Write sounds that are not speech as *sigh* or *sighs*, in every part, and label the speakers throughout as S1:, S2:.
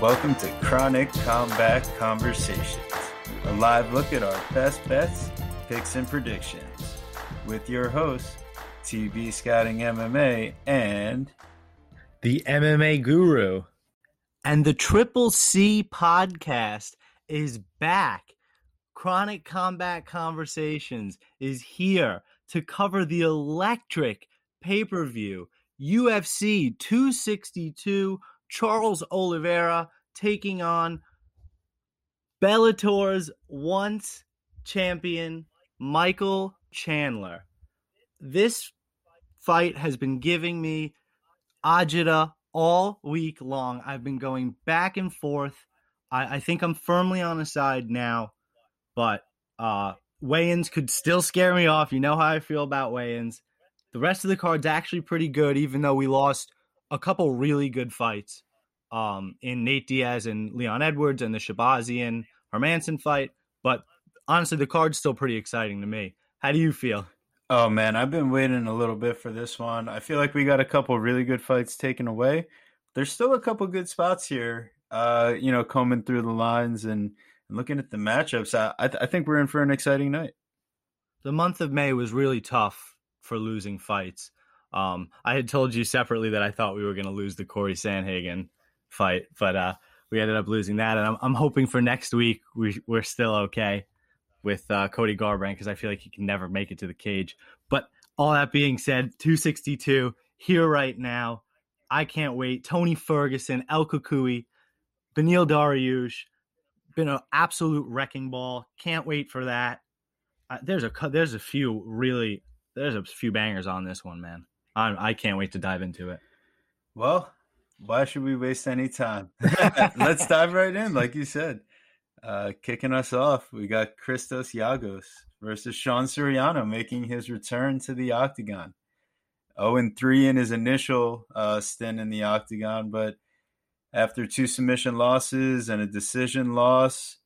S1: Welcome to Chronic Combat Conversations, a live look at our best bets, picks, and predictions with your hosts, TV Scouting MMA and
S2: the MMA Guru.
S3: And the Triple C podcast is back. Chronic Combat Conversations is here to cover the electric pay per view UFC 262 Charles Oliveira taking on Bellator's once champion Michael Chandler. This fight has been giving me agita all week long. I've been going back and forth. I, I think I'm firmly on a side now, but uh, weigh-ins could still scare me off. You know how I feel about weigh-ins. The rest of the card's actually pretty good, even though we lost a couple really good fights um, in Nate Diaz and Leon Edwards and the Shahbazyan Hermansson fight. But honestly, the card's still pretty exciting to me. How do you feel?
S1: Oh man, I've been waiting a little bit for this one. I feel like we got a couple really good fights taken away. There's still a couple good spots here. Uh, you know, combing through the lines and, and looking at the matchups. I, I, th- I think we're in for an exciting night.
S3: The month of May was really tough for losing fights. Um, I had told you separately that I thought we were going to lose the Corey Sandhagen fight, but uh, we ended up losing that. And I'm, I'm hoping for next week we, we're still okay with uh, Cody Garbrandt because I feel like he can never make it to the cage. But all that being said, 262 here right now. I can't wait. Tony Ferguson, El Cucuy, Beneil Dariush, been an absolute wrecking ball. Can't wait for that. Uh, there's a there's a few really there's a few bangers on this one, man. I I can't wait to dive into it.
S1: Well, why should we waste any time? *laughs* *laughs* Let's dive right in, like you said. Uh, kicking us off, we got Christos Giagos versus Sean Soriano making his return to the octagon. 0 and 3 in his initial uh, stint in the octagon, but after two submission losses and a decision loss,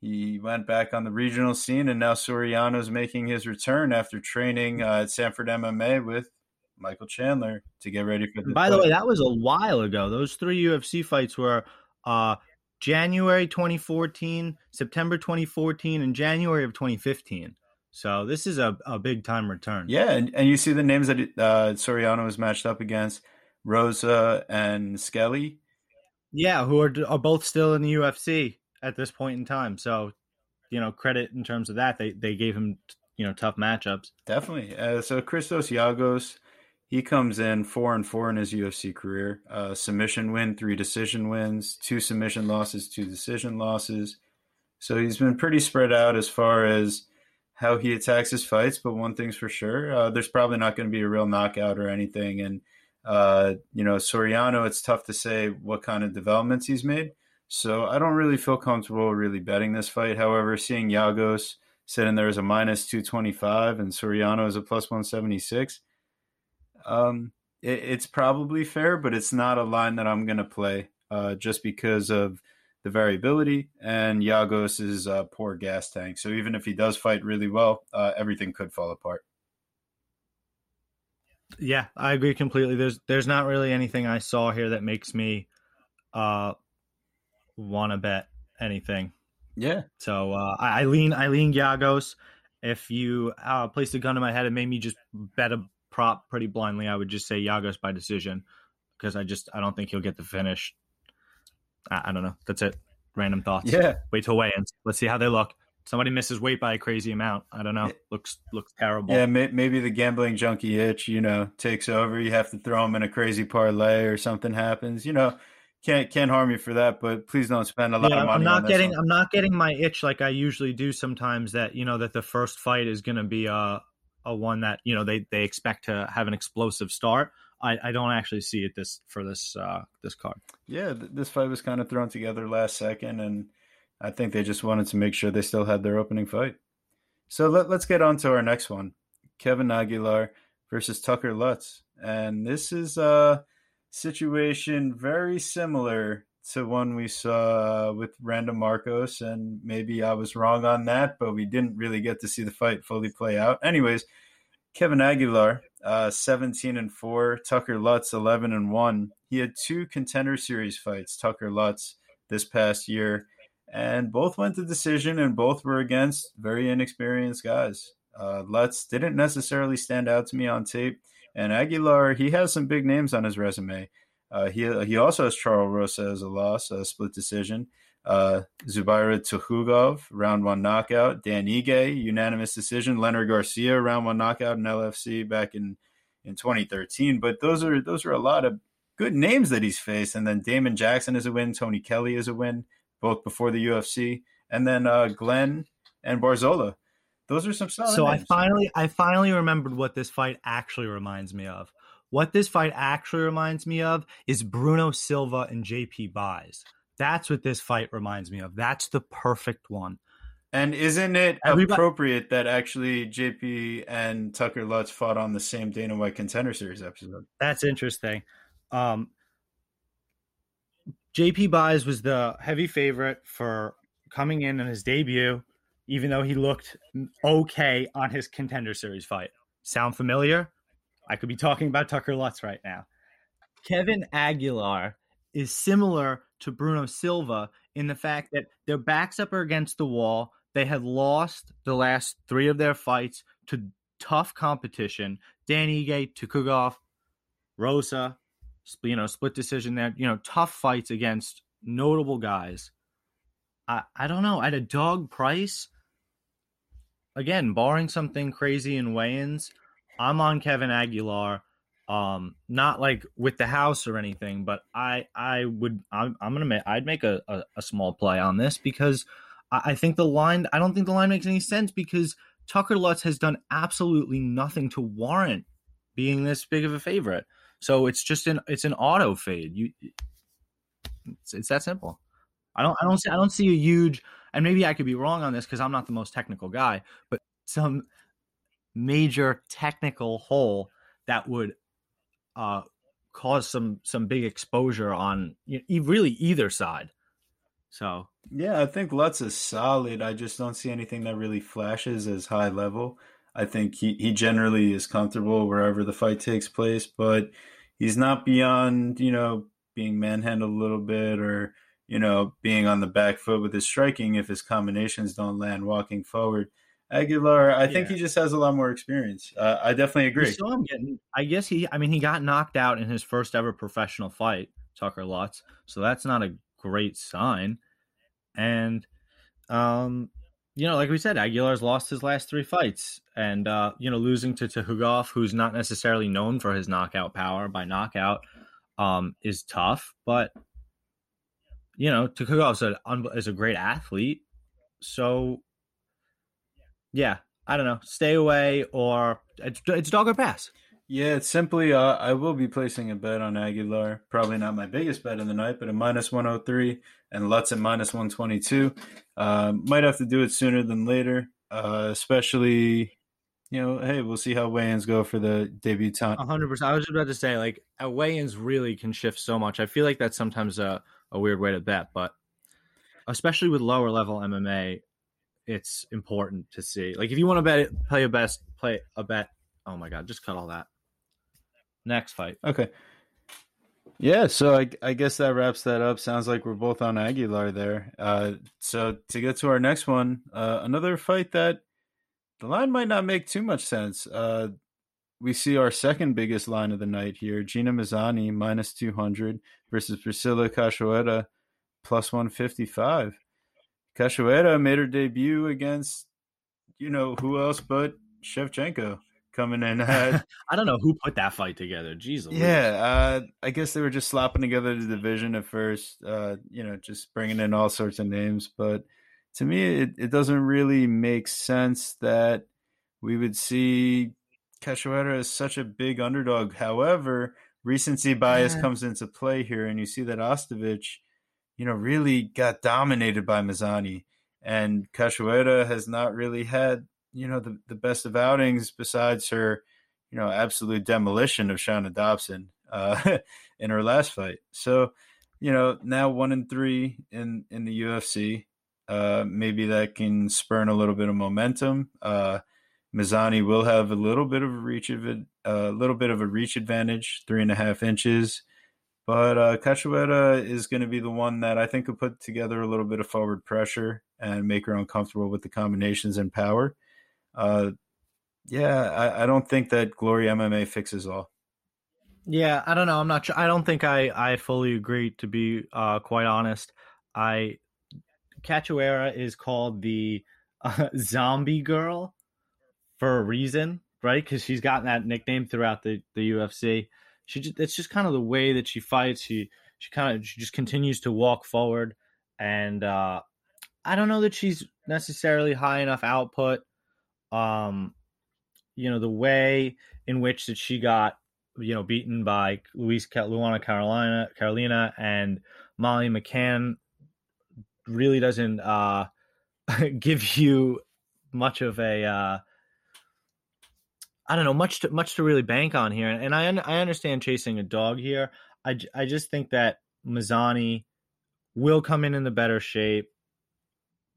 S1: he went back on the regional scene, and now Soriano's making his return after training uh, at Sanford MMA with Michael Chandler to get ready for the.
S3: By fight. the way, that was a while ago. Those three UFC fights were uh, January 2014, September 2014, and January of 2015. So this is a, a big time return.
S1: Yeah, and, and you see the names that uh, Soriano was matched up against Rosa and Skelly.
S3: Yeah, who are, are both still in the UFC at this point in time. So, you know, credit in terms of that. They they gave him you know tough matchups.
S1: Definitely. Uh, so Christos Giagos he comes in four and four in his UFC career. Uh, submission win, three decision wins, two submission losses, two decision losses. So he's been pretty spread out as far as how he attacks his fights. But one thing's for sure, uh, there's probably not going to be a real knockout or anything. And uh, you know, Soriano, it's tough to say what kind of developments he's made. So I don't really feel comfortable really betting this fight. However, seeing Giagos sitting there as a minus 225 and Soriano as a plus 176 um, it, it's probably fair, but it's not a line that I'm going to play uh, just because of the variability and Giagos is a poor gas tank. So even if he does fight really well, uh, everything could fall apart.
S3: Yeah, I agree completely. There's there's not really anything I saw here that makes me uh want to bet anything.
S1: Yeah.
S3: So uh, I, I lean I lean Giagos. If you uh, placed a gun in my head and made me just bet a prop pretty blindly, I would just say Giagos by decision because I just I don't think he'll get the finish. I, I don't know. That's it. Random thoughts.
S1: Yeah.
S3: Wait till weigh-ins. Let's see how they look. Somebody misses weight by a crazy amount. I don't know. Looks looks terrible.
S1: Yeah, may, maybe the gambling junkie itch, you know, takes over. You have to throw him in a crazy parlay or something happens. You know, can't can't harm you for that, but please don't spend a lot
S3: yeah,
S1: of money.
S3: I'm not getting
S1: one.
S3: I'm not getting my itch like I usually do sometimes. That you know that the first fight is going to be a a one that you know they they expect to have an explosive start. I, I don't actually see it this for this uh, this card.
S1: Yeah, th- this fight was kind of thrown together last second, and I think they just wanted to make sure they still had their opening fight. So let, let's get on to our next one: Kevin Aguilar versus Tucker Lutz, and this is a situation very similar to one we saw with Randa Markos, and maybe I was wrong on that, but we didn't really get to see the fight fully play out. Anyways, Kevin Aguilar, uh, 17 and 4. Tucker Lutz, 11 and 1. He had two contender series fights, Tucker Lutz, this past year, and both went to decision and both were against very inexperienced guys. Uh, Lutz didn't necessarily stand out to me on tape, and Aguilar, he has some big names on his resume. Uh, he he also has Charles Rosa as a loss, a split decision. Uh, Zubaira Tukhugov, round one knockout. Dan Ige, unanimous decision. Leonard Garcia, round one knockout in LFC back in, in 2013. But those are those are a lot of good names that he's faced. And then Damon Jackson is a win. Tony Kelly is a win, both before the UFC. And then uh, Glenn and Barzola. Those are some solid.
S3: So
S1: names.
S3: I finally I finally remembered what this fight actually reminds me of. What this fight actually reminds me of is Bruno Silva and JP Buys. That's what this fight reminds me of. That's the perfect one.
S1: And isn't it
S3: Everybody-
S1: appropriate that actually JP and Tucker Lutz fought on the same Dana White Contender Series episode?
S3: That's interesting. Um, JP Buys was the heavy favorite for coming in on his debut, even though he looked okay on his contender series fight. Sound familiar? I could be talking about Tucker Lutz right now. Kevin Aguilar is similar to Bruno Silva in the fact that their backs up are against the wall. They had lost the last three of their fights to tough competition. Dan Ige, Tukhugov, Rosa, you know, split decision there. You know, tough fights against notable guys. I I don't know. At a dog price, again, barring something crazy in weigh-ins, I'm on Kevin Aguilar. Um, not like with the house or anything, but I I would I'm, I'm gonna make I'd make a, a, a small play on this because I, I think the line I don't think the line makes any sense because Tucker Lutz has done absolutely nothing to warrant being this big of a favorite. So it's just an it's an auto fade. You it's, it's that simple. I don't I don't see I don't see a huge and maybe I could be wrong on this because I'm not the most technical guy, but some major technical hole that would uh cause some some big exposure on you know, really either side. So
S1: Yeah, I think Lutz is solid. I just don't see anything that really flashes as high level. I think he, he generally is comfortable wherever the fight takes place, but he's not beyond, you know, being manhandled a little bit or, you know, being on the back foot with his striking if his combinations don't land walking forward. Aguilar, I think
S3: Yeah.
S1: he just has a lot more experience. Uh, I definitely
S3: You
S1: agree.
S3: saw him getting. I guess he. I mean, he got knocked out in his first ever professional fight, Tucker Lutz. So that's not a great sign. And, um, you know, like we said, Aguilar's lost his last three fights, and uh, you know, losing to Tukhugov, who's not necessarily known for his knockout power by knockout, um, is tough. But you know, Tukhugov's a is a great athlete, so yeah, I don't know, stay away or it's, it's dog or pass.
S1: Yeah, it's simply uh, I will be placing a bet on Aguilar. Probably not my biggest bet of the night, but a minus 103 and Lutz at minus 122. Uh, might have to do it sooner than later, uh, especially, you know, hey, we'll see how weigh-ins go for the debutant.
S3: A hundred percent. I was about to say, like, at weigh-ins really can shift so much. I feel like that's sometimes a, a weird way to bet, but especially with lower level MMA, it's important to see. Like, if you want to bet it, play a best, play a bet. Oh my god, just cut all that. Next fight.
S1: Okay. Yeah, so I, I guess that wraps that up. Sounds like we're both on Aguilar there. Uh, so to get to our next one, uh, another fight that the line might not make too much sense. Uh, we see our second biggest line of the night here: Gina Mazany minus two hundred versus Priscilla Cachoeira plus one fifty five. Cachoeira made her debut against, you know, who else but Shevchenko coming in at *laughs*
S3: I don't know who put that fight together. Jesus.
S1: Yeah, uh, I guess they were just slapping together the division at first, uh, you know, just bringing in all sorts of names. But to me, it, it doesn't really make sense that we would see Cachoeira as such a big underdog. However, recency bias
S3: Yeah.
S1: comes into play here, and you see that Ostovich, you know, really got dominated by Mazany. And Cachoeira has not really had, you know, the, the best of outings besides her you know, absolute demolition of Shauna Dobson uh, *laughs* in her last fight. So, you know, now one and three in in the UFC. Uh, maybe that can spurn a little bit of momentum. Uh, Mazany will have a little bit of a reach of it, a little bit of a reach advantage, three and a half inches. But uh, Cachoeira is going to be the one that I think will put together a little bit of forward pressure and make her uncomfortable with the combinations and power. Uh, yeah, I, I, don't think that Glory MMA fixes all.
S3: Yeah, I don't know. I'm not sure. I don't think I, I fully agree, to be uh, quite honest. I Cachoeira is called the *laughs* uh, zombie girl for a reason, right? Because she's gotten that nickname throughout the, the UFC she just, it's just kind of the way that she fights. She she kind of she just continues to walk forward, and uh, I don't know that she's necessarily high enough output. Um, you know the way in which that she got you know beaten by Luis Luana Carolina Carolina and Molly McCann really doesn't uh, *laughs* give you much of a uh, I don't know much to much to really bank on here, and I I understand chasing a dog here. I I just think that Mazany will come in in the better shape,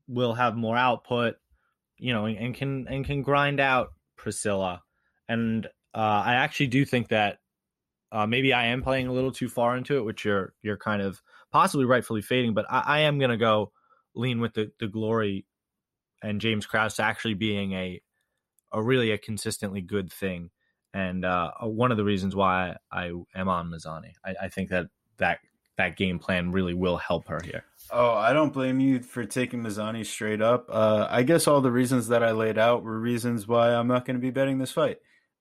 S3: will have more output, you know, and, and can and can grind out Priscilla. And uh, I actually do think that uh, maybe I am playing a little too far into it, which you're you're kind of possibly rightfully fading. But I, I am gonna go lean with the the glory and James Krause actually being a a really a consistently good thing, and uh, one of the reasons why I, am on Mazany. I, I think that that that game plan really will help her here.
S1: Oh, I don't blame you for taking Mazany straight up. Uh, I guess all the reasons that I laid out were reasons why I'm not going to be betting this fight.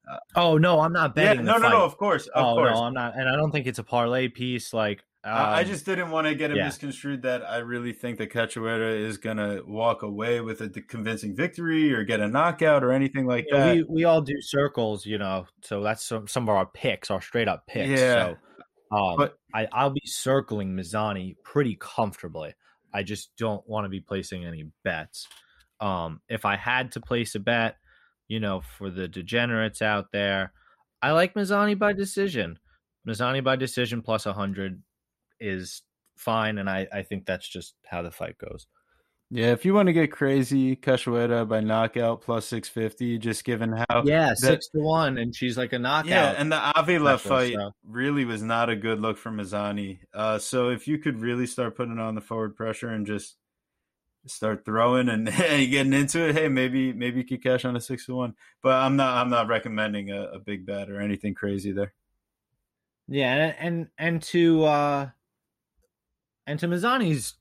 S3: Uh, oh no, I'm not betting.
S1: Yeah, no, no, no. Of course, of
S3: oh
S1: course.
S3: no, I'm not, and I don't think it's a parlay piece. Like
S1: um, I just didn't want to get it yeah. misconstrued that I really think that Cachoeira is going to walk away with a convincing victory or get a knockout or anything like that.
S3: We, we all do circles, you know, so that's some, some of our picks, our straight up picks. Yeah. So um, but, I, I'll be circling Mazany pretty comfortably. I just don't want to be placing any bets. Um, if I had to place a bet, you know, for the degenerates out there, I like Mazany by decision. Mazany by decision plus 100 is fine, and I, I think that's just how the fight goes.
S1: Yeah, if you want to get crazy, Cachoeira by knockout plus six fifty, just given how
S3: yeah that, six to one, and she's like a knockout.
S1: Yeah, and the Avila fight so. really was not a good look for Mazany. Uh, so if you could really start putting on the forward pressure and just start throwing and *laughs* getting into it, hey, maybe maybe you could cash on a six to one. But I'm not I'm not recommending a, a big bet or anything crazy there.
S3: Yeah, and and, and to uh and to Mazany's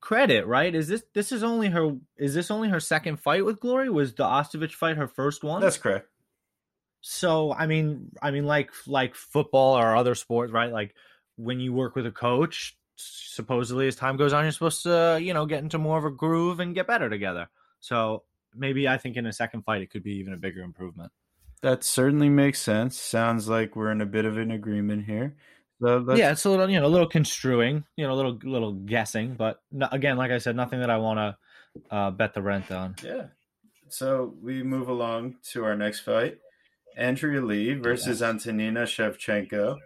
S3: credit, right? Is this this is only her is this only her second fight with Glory? Was the Ostovich fight her first one?
S1: That's correct.
S3: So I mean, I mean, like like football or other sports, right? Like when you work with a coach, supposedly as time goes on, you're supposed to you know get into more of a groove and get better together. So maybe I think in a second fight it could be even a bigger improvement.
S1: That certainly makes sense. Sounds like we're in a bit of an agreement here.
S3: So yeah, it's a little, you know, a little construing, you know, a little, little guessing, but no, again, like I said, nothing that I want to uh, bet the rent on.
S1: Yeah. So we move along to our next fight: Andrea Lee versus yes. Antonina Shevchenko,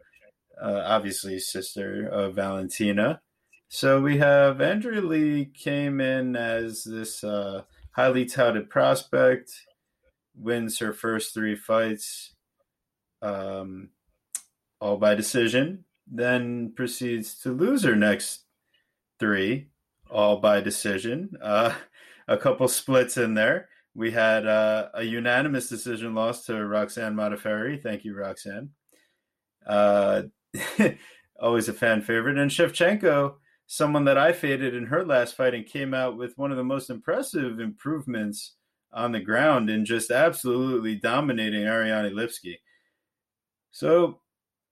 S1: uh, obviously sister of Valentina. So we have Andrea Lee came in as this uh, highly touted prospect, wins her first three fights. Um, all by decision, then proceeds to lose her next three, all by decision. Uh, *laughs* a couple splits in there. We had uh, a unanimous decision loss to Roxanne Modafferi. Thank you, Roxanne. Uh, *laughs* always a fan favorite. And Shevchenko, someone that I faded in her last fight and came out with one of the most impressive improvements on the ground and just absolutely dominating Ariane Lipski. So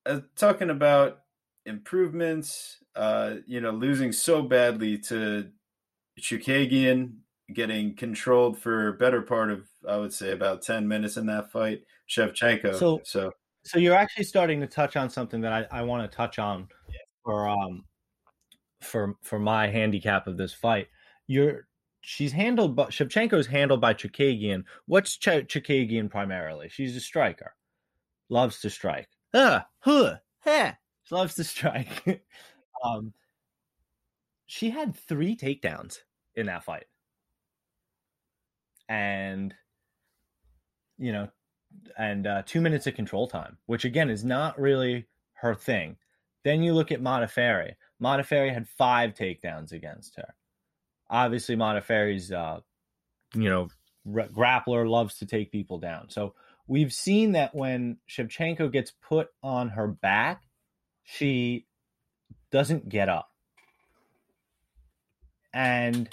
S1: uh, talking about improvements, uh, you know, losing so badly to Chookagian, getting controlled for a better part of, I would say, about 10 minutes in that fight. Shevchenko. So, so,
S3: so you're actually starting to touch on something that I, I want to touch on for, um, for, for my handicap of this fight. You're, she's handled, but Shevchenko's handled by Chookagian. What's Ch- Chookagian primarily? She's a striker, loves to strike uh, huh, huh. She loves to strike. *laughs* um, she had three takedowns in that fight. And you know, and uh, two minutes of control time, which again is not really her thing. Then you look at Modafferi. Modafferi had five takedowns against her. Obviously, Modafferi's, uh, you know, r- grappler loves to take people down. So we've seen that when Shevchenko gets put on her back, she doesn't get up. And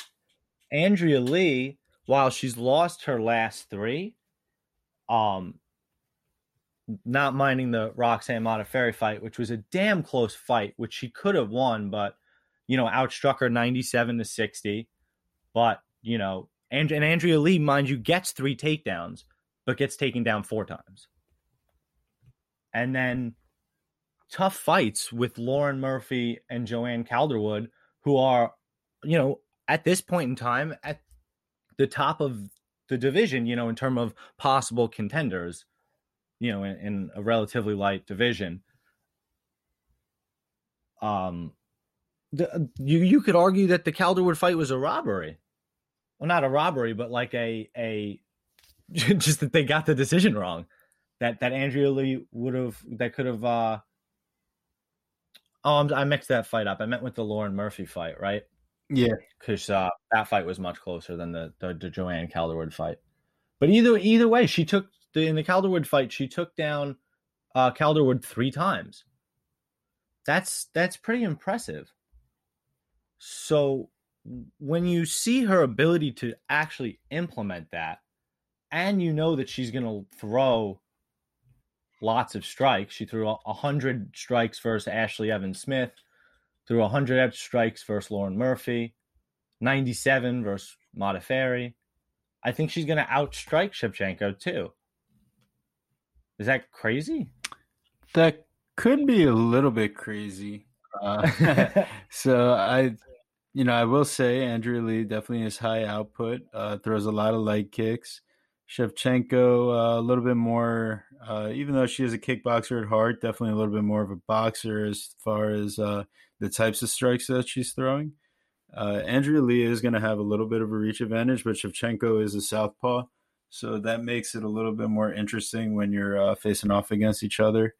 S3: Andrea Lee, while she's lost her last three, um, not minding the Roxanne Modafferi fight, which was a damn close fight, which she could have won, but you know, outstruck her 97 to 60. But, you know, and, and Andrea Lee, mind you, gets three takedowns, but gets taken down four times. And then tough fights with Lauren Murphy and Joanne Calderwood, who are, you know, at this point in time at the top of the division, you know, in terms of possible contenders, you know, in, in a relatively light division. Um, the, you you could argue that the Calderwood fight was a robbery. Well, not a robbery, but like a a *laughs* just that they got the decision wrong. That that Andrea Lee would have that could have. uh Oh, I'm, I mixed that fight up. I meant with the Lauren Murphy fight, right?
S1: Yeah,
S3: because uh, that fight was much closer than the, the, the Joanne Calderwood fight. But either either way, she took the, in the Calderwood fight. She took down uh, Calderwood three times. That's that's pretty impressive. So when you see her ability to actually implement that, and you know that she's going to throw lots of strikes. She threw a hundred strikes versus Ashley Evans Smith threw 100 strikes versus Lauren Murphy, 97 versus Modafferi. I think she's going to outstrike Shevchenko too. Is that crazy?
S1: That could be a little bit crazy. Uh, *laughs* so I, you know, I will say Andrea Lee definitely is high output. Uh, throws a lot of leg kicks. Shevchenko uh, a little bit more, uh, even though she is a kickboxer at heart, definitely a little bit more of a boxer as far as uh, the types of strikes that she's throwing. Uh, Andrea Lee is going to have a little bit of a reach advantage, but Shevchenko is a southpaw, so that makes it a little bit more interesting when you're uh, facing off against each other.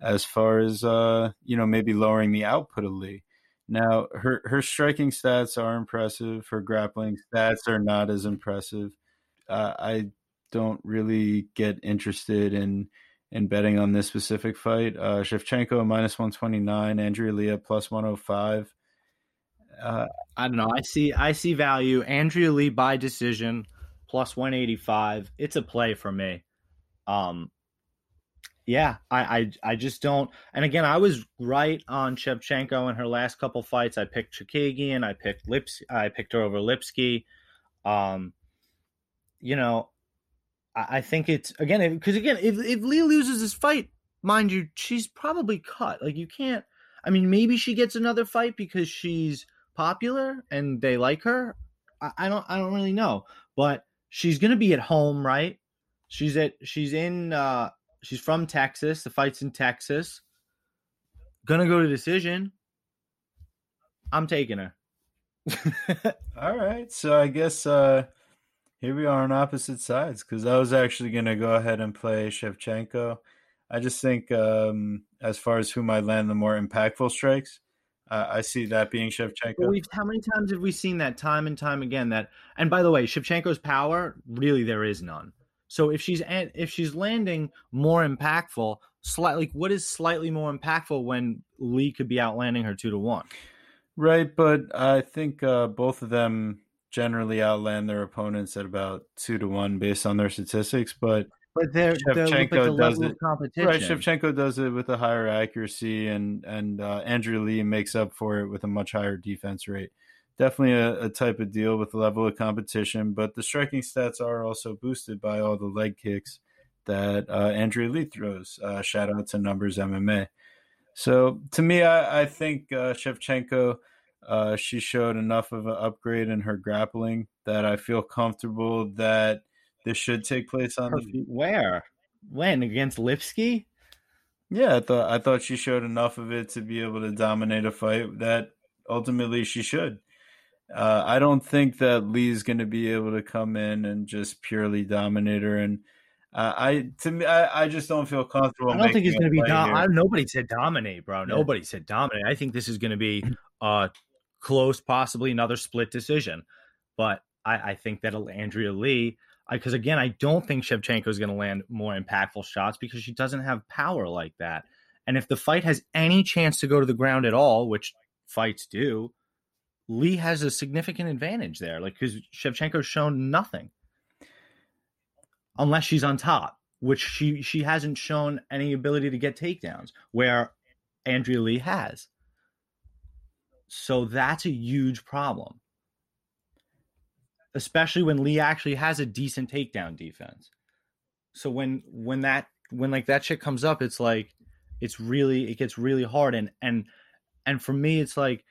S1: As far as uh, you know, maybe lowering the output of Lee. Now, her her striking stats are impressive. Her grappling stats are not as impressive. I don't really get interested in in betting on this specific fight. Uh, Shevchenko minus 129, Andrea Lee plus 105.
S3: Uh, I don't know. I see I see value. Andrea Lee by decision plus 185. It's a play for me. Um yeah, I, I I just don't and again I was right on Shevchenko in her last couple fights. I picked Chookagian, I picked Lips I picked her over Lipski. Um you know, I think it's again because again, if if Lee loses this fight, mind you, she's probably cut. Like you can't. I mean, maybe she gets another fight because she's popular and they like her. I, I don't. I don't really know, but she's gonna be at home, right? She's at. She's in. uh She's from Texas. The fight's in Texas. Gonna go to decision. I'm taking her. *laughs*
S1: All right. So I guess uh here we are on opposite sides because I was actually going to go ahead and play Shevchenko. I just think, um, as far as who might land the more impactful strikes, uh, I see that being Shevchenko.
S3: We've, how many times have we seen that time and time again? That and by the way, Shevchenko's power really there is none. So if she's if she's landing more impactful, slightly, what is slightly more impactful when Lee could be outlanding her two to one?
S1: Right, but I think uh, both of them generally outland their opponents at about two to one based on their statistics, but
S3: but they're, Shevchenko they're the does it competition.
S1: right. Shevchenko does it with a higher accuracy, and and uh, Andrea Lee makes up for it with a much higher defense rate. Definitely a, a type of deal with the level of competition, but the striking stats are also boosted by all the leg kicks that uh, Andrea Lee throws. Uh, shout out to Numbers MMA. So to me, I, I think uh, Shevchenko uh, she showed enough of an upgrade in her grappling that I feel comfortable that this should take place on her, the feet.
S3: Where? When against Lipski?
S1: Yeah, I thought I thought she showed enough of it to be able to dominate a fight that ultimately she should. Uh, I don't think that Lee's going to be able to come in and just purely dominate her, and Uh, I to me, I, I just don't feel comfortable.
S3: I don't think it's going to be. Dom- I, nobody said dominate, bro.
S1: Yeah.
S3: Nobody said dominate. I think this is going to be uh close, possibly another split decision. But I, I think that Andrea Lee, because again, I don't think Shevchenko is going to land more impactful shots because she doesn't have power like that. And if the fight has any chance to go to the ground at all, which fights do, Lee has a significant advantage there. Like because Shevchenko's shown nothing unless she's on top, which she she hasn't shown any ability to get takedowns where Andrea Lee has. So that's a huge problem. Especially when Lee actually has a decent takedown defense. So when when that when like that shit comes up, it's like it's really it gets really hard and and and for me it's like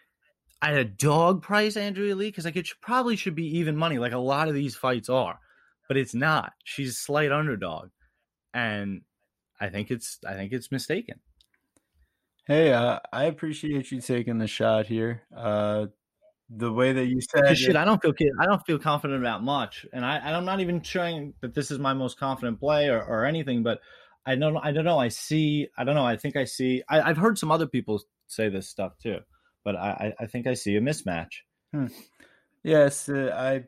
S3: had a dog price Andrea Lee because like it should, probably should be even money like a lot of these fights are but it's not. She's a slight underdog, and I think it's I think it's mistaken.
S1: Hey, uh, I appreciate you taking the shot here. Uh, the way that you said
S3: shit,
S1: it-
S3: I don't feel I don't feel confident about much, and I and I'm not even showing that this is my most confident play or, or anything. But I don't I don't know. I see I don't know. I think I see. I, I've heard some other people say this stuff too, but I I think I see a mismatch.
S1: yes, uh, I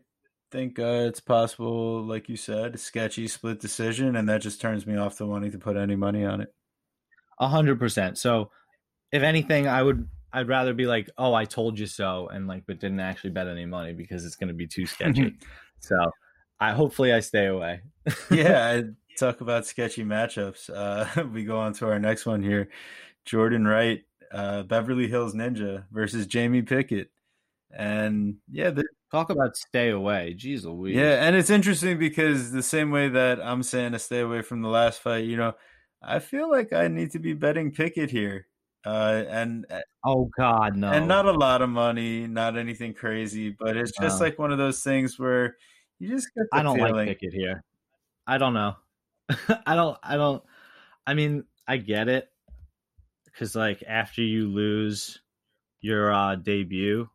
S1: think uh, it's possible, like you said, a sketchy split decision, and that just turns me off to wanting to put any money on it.
S3: A hundred percent. So, if anything, I would I'd rather be like, oh, I told you so, and like, but didn't actually bet any money because it's going to be too sketchy. *laughs* so, I hopefully I stay away. *laughs*
S1: yeah, I talk about sketchy matchups. Uh, *laughs* we go on to our next one here: Jordan Wright, uh, Beverly Hills Ninja versus Jamie Pickett, and yeah, the,
S3: Talk about stay away. Jeez Louise.
S1: yeah, and it's interesting because the same way that I'm saying to stay away from the last fight, you know, I feel like I need to be betting Pickett here, uh, and
S3: Oh God, no.
S1: and not a lot of money, not anything crazy, but it's just
S3: No.
S1: like one of those things where you just get the
S3: I don't
S1: feeling.
S3: like Pickett here. I don't know. *laughs* I don't. I don't. I mean, I get it because like after you lose your uh debut,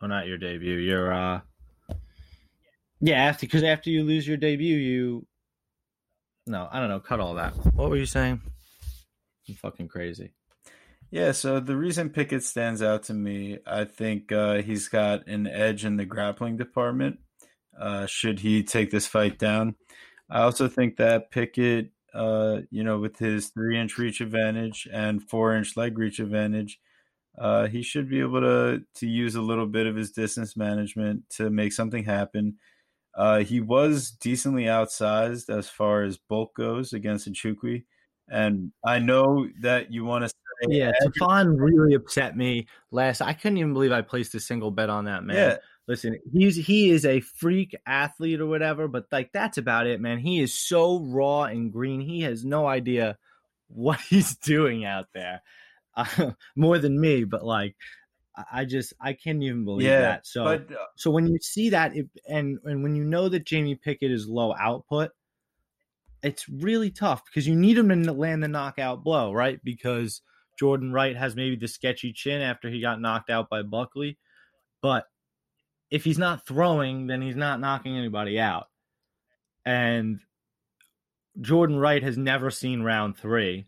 S3: or not your debut, your uh yeah, after because after you lose your debut, you no, I don't know. Cut all that. What were you saying? I'm fucking crazy.
S1: Yeah, so the reason Pickett stands out to me, I think uh, he's got an edge in the grappling department. Uh, should he take this fight down? I also think that Pickett, uh, you know, with his three inch reach advantage and four inch leg reach advantage, uh, he should be able to to use a little bit of his distance management to make something happen. Uh, he was decently outsized as far as bulk goes against Nchukwi. And I know that you want to say,
S3: Yeah, Tafon really upset me last. I couldn't even believe I placed a single bet on that man.
S1: yeah,
S3: Listen, he's he is a freak athlete or whatever, but like that's about it, man. He is so raw and green. He has no idea what *laughs* he's doing out there. Uh, *laughs* more than me, but like I- I just I can't even believe
S1: yeah.
S3: that. So
S1: but uh,
S3: so when you see that it, and and when you know that Jamie Pickett is low output, it's really tough because you need him to land the knockout blow, right? Because Jordan Wright has maybe the sketchy chin after he got knocked out by Buckley, but if he's not throwing, then he's not knocking anybody out. And Jordan Wright has never seen round three,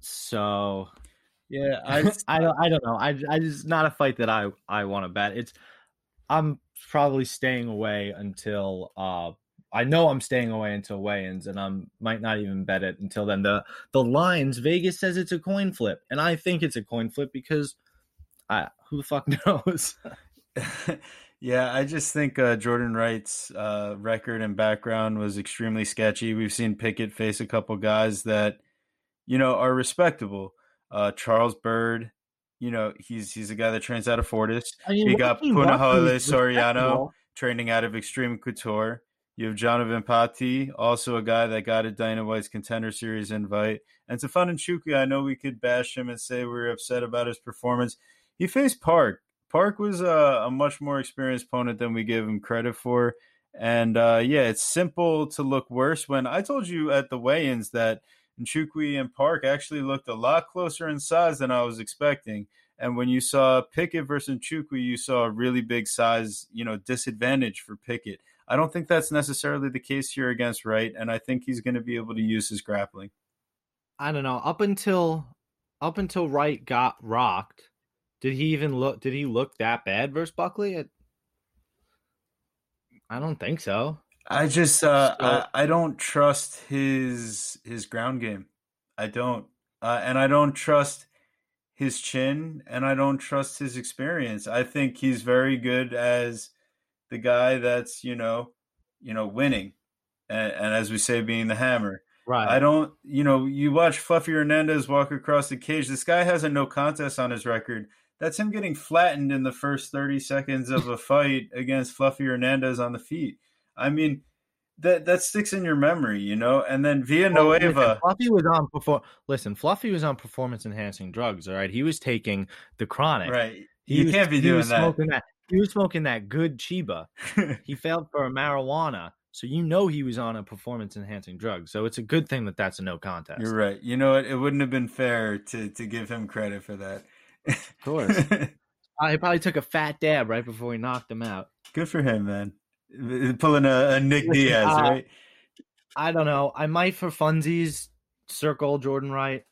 S3: so
S1: yeah, I *laughs*
S3: I don't I don't know. I I just not a fight that I I want to bet. It's I'm probably staying away until uh I know I'm staying away until weigh-ins and I'm might not even bet it until then. The the lines Vegas says it's a coin flip and I think it's a coin flip because I who the fuck *laughs* knows. *laughs*
S1: yeah, I just think uh, Jordan Wright's uh, record and background was extremely sketchy. We've seen Pickett face a couple guys that, you know, are respectable. Uh, Charles Byrd, you know, he's he's a guy that trains out of Fortis.
S3: I mean,
S1: You got
S3: Punahole
S1: Punahele Soriano. training out of Extreme Couture. You have Jonathan Patti, also a guy that got a Dana White's Contender Series invite. And Stefan Nchukwi, I know we could bash him and say we are upset about his performance. He faced Park. Park was a, a much more experienced opponent than we give him credit for. And uh, yeah, it's simple to look worse. When I told you at the weigh-ins that Nchukwi and Park actually looked a lot closer in size than I was expecting, And when you saw Pickett versus Nchukwi, you saw a really big size, you know, disadvantage for Pickett. I don't think that's necessarily the case here against Wright, and I think he's going to be able to use his grappling.
S3: I don't know. Up until up until Wright got rocked, did he even look? Did he look that bad versus Buckley? It, I don't think so.
S1: I just uh, so, I, I don't trust his his ground game. I don't, uh, and I don't trust his chin, and I don't trust his experience. I think he's very good as the guy that's you know, you know, winning, and, and as we say, being the hammer.
S3: Right.
S1: I don't, you know, you watch Fluffy Hernandez walk across the cage. This guy has a no contest on his record. That's him getting flattened in the first 30 seconds of a *laughs* fight against Fluffy Hernandez on the feet. I mean, that that sticks in your memory, you know. And then Villanueva,
S3: well, Fluffy was on before. Listen, Fluffy was on performance enhancing drugs. All right, he was taking the chronic.
S1: Right,
S3: he
S1: you
S3: was,
S1: can't be doing
S3: that. that. He was smoking that good Chiba. *laughs* he failed for a marijuana, so you know he was on a performance enhancing drug. So it's a good thing that that's a no contest.
S1: You're right. You know what? It wouldn't have been fair to to give him credit for that.
S3: Of course. uh, he probably took a fat dab right before he knocked him out.
S1: Good for him, man. Pulling a, a Nick Listen, Diaz, uh, right?
S3: I don't know. I might for funsies circle Jordan Wright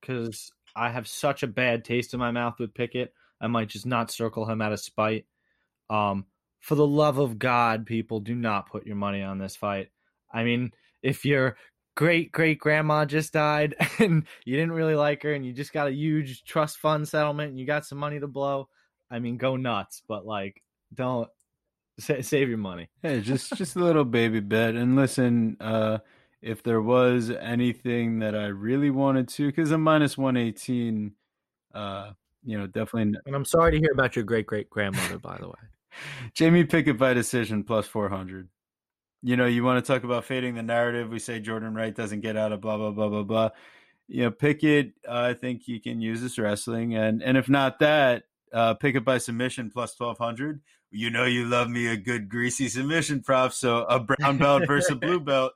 S3: because I have such a bad taste in my mouth with Pickett. I might just not circle him out of spite. Um, for the love of God, people, do not put your money on this fight. I mean, if your great great grandma just died *laughs* and you didn't really like her and you just got a huge trust fund settlement and you got some money to blow, I mean, go nuts. But like, don't save your money.
S1: Hey, just just a little baby bet. And listen, uh, if there was anything that I really wanted to, because I'm minus one eighteen, uh, you know, definitely.
S3: And I'm sorry to hear about your great great grandmother, by the way. *laughs*
S1: Jamie Pickett by decision plus four hundred. You know, you want to talk about fading the narrative. We say Jordan Wright doesn't get out of blah blah blah blah blah. You know, Pickett, uh, I think he can use this wrestling, and and if not that, uh, Pickett by submission plus twelve hundred you know you love me a good greasy submission prop. So a brown belt versus a blue *laughs* belt.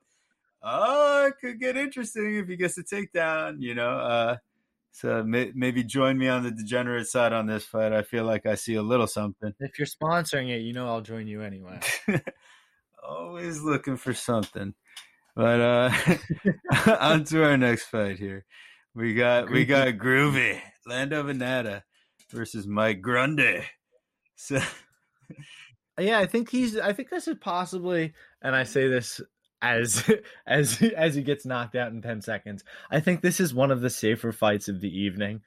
S1: Oh, it could get interesting if he gets a takedown, you know. Uh, so may, maybe join me on the degenerate side on this fight. I feel like I see a little something.
S3: If you're sponsoring it, you know I'll join you anyway. *laughs*
S1: Always looking for something. But uh *laughs* on to our next fight here. We got we got Groovy, Lando Vannata versus Mike Grundy. So
S3: yeah, I think he's. I think this is possibly, and I say this as *laughs* as as he gets knocked out in ten seconds. I think this is one of the safer fights of the evening.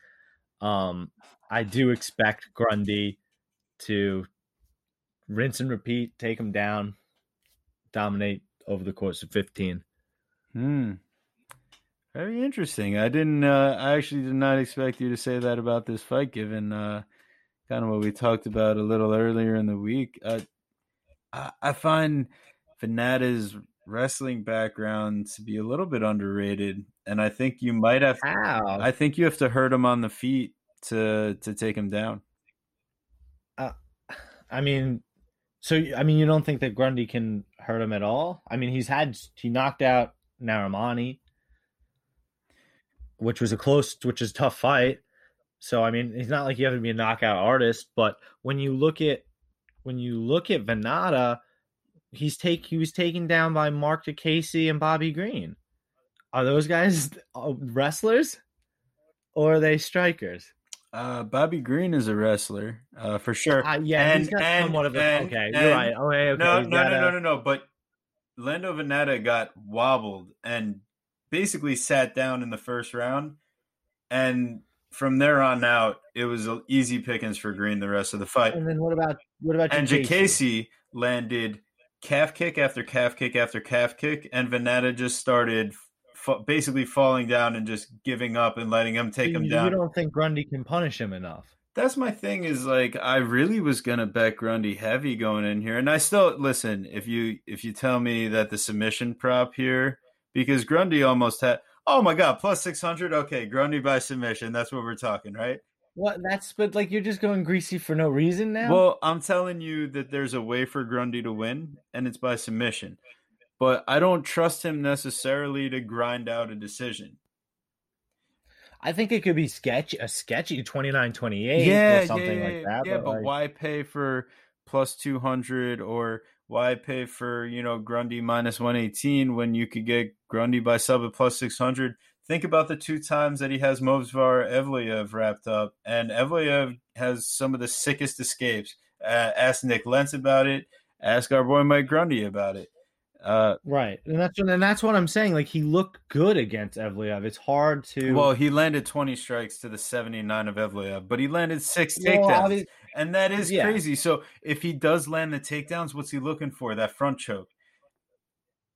S3: Um, I do expect Grundy to rinse and repeat, take him down, dominate over the course of fifteen.
S1: Hmm. Very interesting. I didn't. Uh, I actually did not expect you to say that about this fight, given uh, kind of what we talked about a little earlier in the week. Uh, I, I find Vannata's wrestling background to be a little bit underrated, and I think you might have.
S3: How?
S1: I think you have to hurt him on the feet to to take him down.
S3: Uh, I mean, so I mean, you don't think that Grundy can hurt him at all? I mean, he's had he knocked out Narimani, which was a close, which is tough fight. So I mean, he's not like you have to be a knockout artist, but when you look at when you look at Vannata, he's take he was taken down by Marc Diakiese and Bobby Green. Are those guys uh, wrestlers or are they strikers?
S1: Uh, Bobby Green is a wrestler, uh, for sure.
S3: Uh, yeah, and, he's got and, somewhat of a, and, okay. you're right. Okay, okay.
S1: No, no, no, no, no, no. But Lando Vannata got wobbled and basically sat down in the first round, and from there on out, it was easy pickings for Green the rest of the fight.
S3: And then what about what about
S1: and Diakiese landed calf kick after calf kick after calf kick, and Vannata just started f- basically falling down and just giving up and letting him take him down.
S3: You don't think Grundy can punish him enough?
S1: That's my thing. Is like I really was gonna bet Grundy heavy going in here, and I still listen. If you if you tell me that the submission prop here, because Grundy almost had Oh my god, plus six hundred. Okay, Grundy by submission. That's what we're talking, right?
S3: What? That's but like you're just going greasy for no reason now.
S1: Well, I'm telling you that there's a way for Grundy to win, and it's by submission. But I don't trust him necessarily to grind out a decision.
S3: I think it could be sketchy, a sketchy 29 28
S1: yeah,
S3: or something
S1: yeah,
S3: like that.
S1: Yeah, but,
S3: like,
S1: why pay for plus 200 or why pay for, you know, Grundy minus 118 when you could get Grundy by sub at plus 600? Think about the two times that he has Movsar Evloev wrapped up, and Evloev has some of the sickest escapes. Uh, ask Nik Lentz about it. Ask our boy Mike Grundy about it. Uh,
S3: right, and that's and that's what I'm saying. Like he looked good against Evloev. It's hard to.
S1: Well, he landed 20 strikes to the 79 of Evloev, but he landed six takedowns,
S3: obvi-
S1: and that is
S3: Yeah.
S1: crazy. So if he does land the takedowns, what's he looking for? That front choke.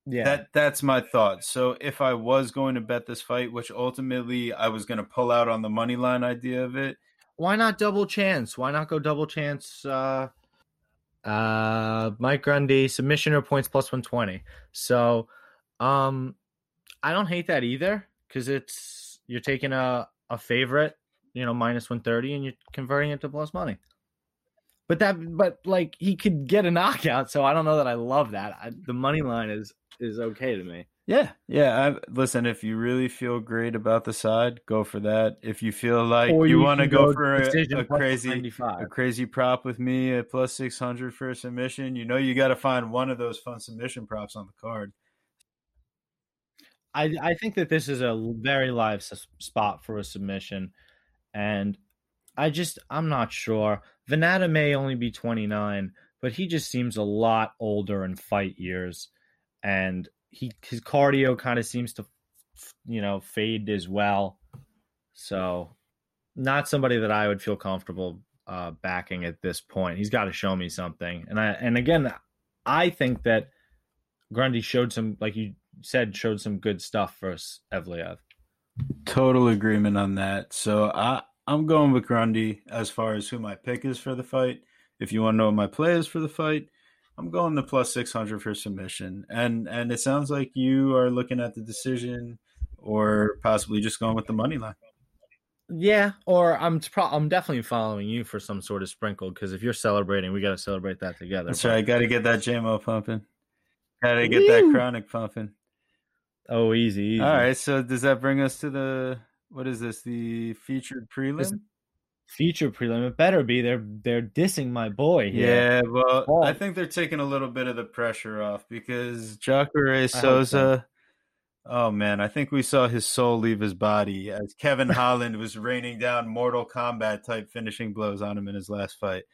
S3: Yeah,
S1: That that's my thought. So if I was going to bet this fight, which ultimately I was going to pull out on the money line idea of it,
S3: why not double chance? Why not go double chance? Uh, uh, Mike Grundy submission or points plus one twenty. So, um, I don't hate that either because it's you're taking a a favorite, you know, minus one thirty, and you're converting it to plus money. But that, but like he could get a knockout, so I don't know that I love that. I, the money line is is okay to me.
S1: yeah, yeah. I, listen, if you really feel great about the side, go for that. If you feel like
S3: Or
S1: you, want to
S3: can
S1: go, for a, a crazy
S3: 95.
S1: a crazy prop with me at plus 600 for a submission, you know you got to find one of those fun submission props on the card.
S3: I I think that this is a very live spot for a submission, and I just I'm not sure. Vannata may only be 29, but he just seems a lot older in fight years, and he his cardio kind of seems to, you know, fade as well. So, not somebody that I would feel comfortable uh, backing at this point. He's got to show me something, and I and again, I think that Grundy showed some, like you said, showed some good stuff for us, Evloev.
S1: Total agreement on that. So I I'm going with Grundy as far as who my pick is for the fight. If you want to know what my play is for the fight, I'm going to plus 600 for submission. And and it sounds like you are looking at the decision or possibly just going with the money line.
S3: Yeah, or I'm pro- I'm definitely following you for some sort of sprinkle because if you're celebrating, we got to celebrate that together.
S1: That's
S3: But-
S1: right. Got to get that JMO pumping. Got to get that chronic pumping.
S3: Oh, easy, easy.
S1: All right. So does that bring us to the what is this? The featured prelim?
S3: This- Feature prelim. It better be. They're they're dissing my boy here.
S1: Yeah, well,
S3: Well-
S1: I think they're taking a little bit of the pressure off because Jacare
S3: hope so.
S1: Souza. Oh man, I think we saw his soul leave his body as Kevin *laughs* Holland was raining down Mortal Kombat type finishing blows on him in his last fight.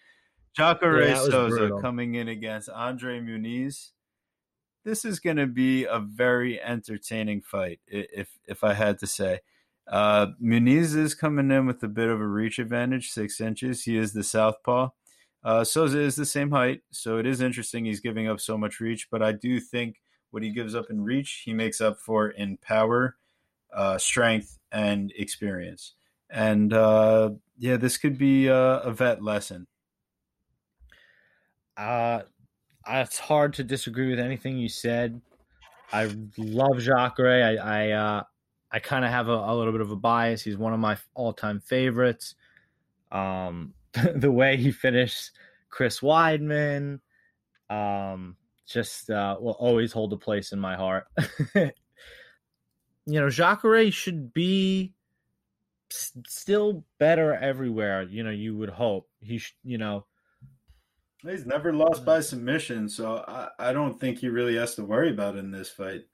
S1: Jacare
S3: Yeah,
S1: Souza
S3: brutal.
S1: coming in against Andre Muniz. This is going to be a very entertaining fight, if if I had to say. Uh, Muniz is coming in with a bit of a reach advantage, six inches. He is the southpaw. Uh, Souza is the same height, so it is interesting he's giving up so much reach. But I do think what he gives up in reach, he makes up for in power, uh, strength, and experience. And uh, yeah, this could be uh, a vet lesson.
S3: Uh, it's hard to disagree with anything you said. I love Jacare. I I uh, I kind of have a, a little bit of a bias. He's one of my all time favorites. Um, *laughs* the way he finished Chris Weidman, um, just uh, will always hold a place in my heart. *laughs* you know, Jacare should be s- still better everywhere. You know, you would hope he, sh- you know,
S1: He's never lost by submission, so I, I don't think he really has to worry about in this fight.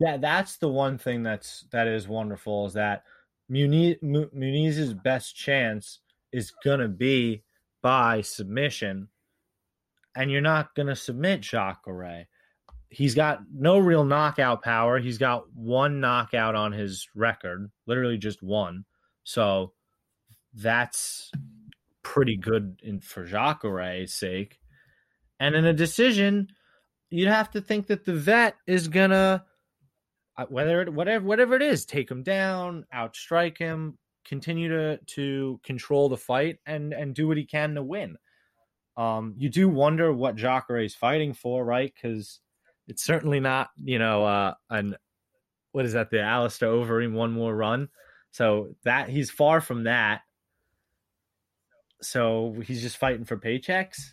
S3: That that's the one thing that's that is wonderful is that Muniz, Mu- Muniz's best chance is gonna be by submission, and you're not gonna submit Jacare. He's got no real knockout power. He's got one knockout on his record, literally just one. So that's pretty good in for Jacare's sake. And in a decision, you'd have to think that the vet is gonna whether it whatever whatever it is, take him down, outstrike him, continue to to control the fight and and do what he can to win. Um, you do wonder what Jacare is fighting for, right? Because it's certainly not, you know, uh, an what is that? The Alistair Overeem one more run. So that he's far from that. So he's just fighting for paychecks,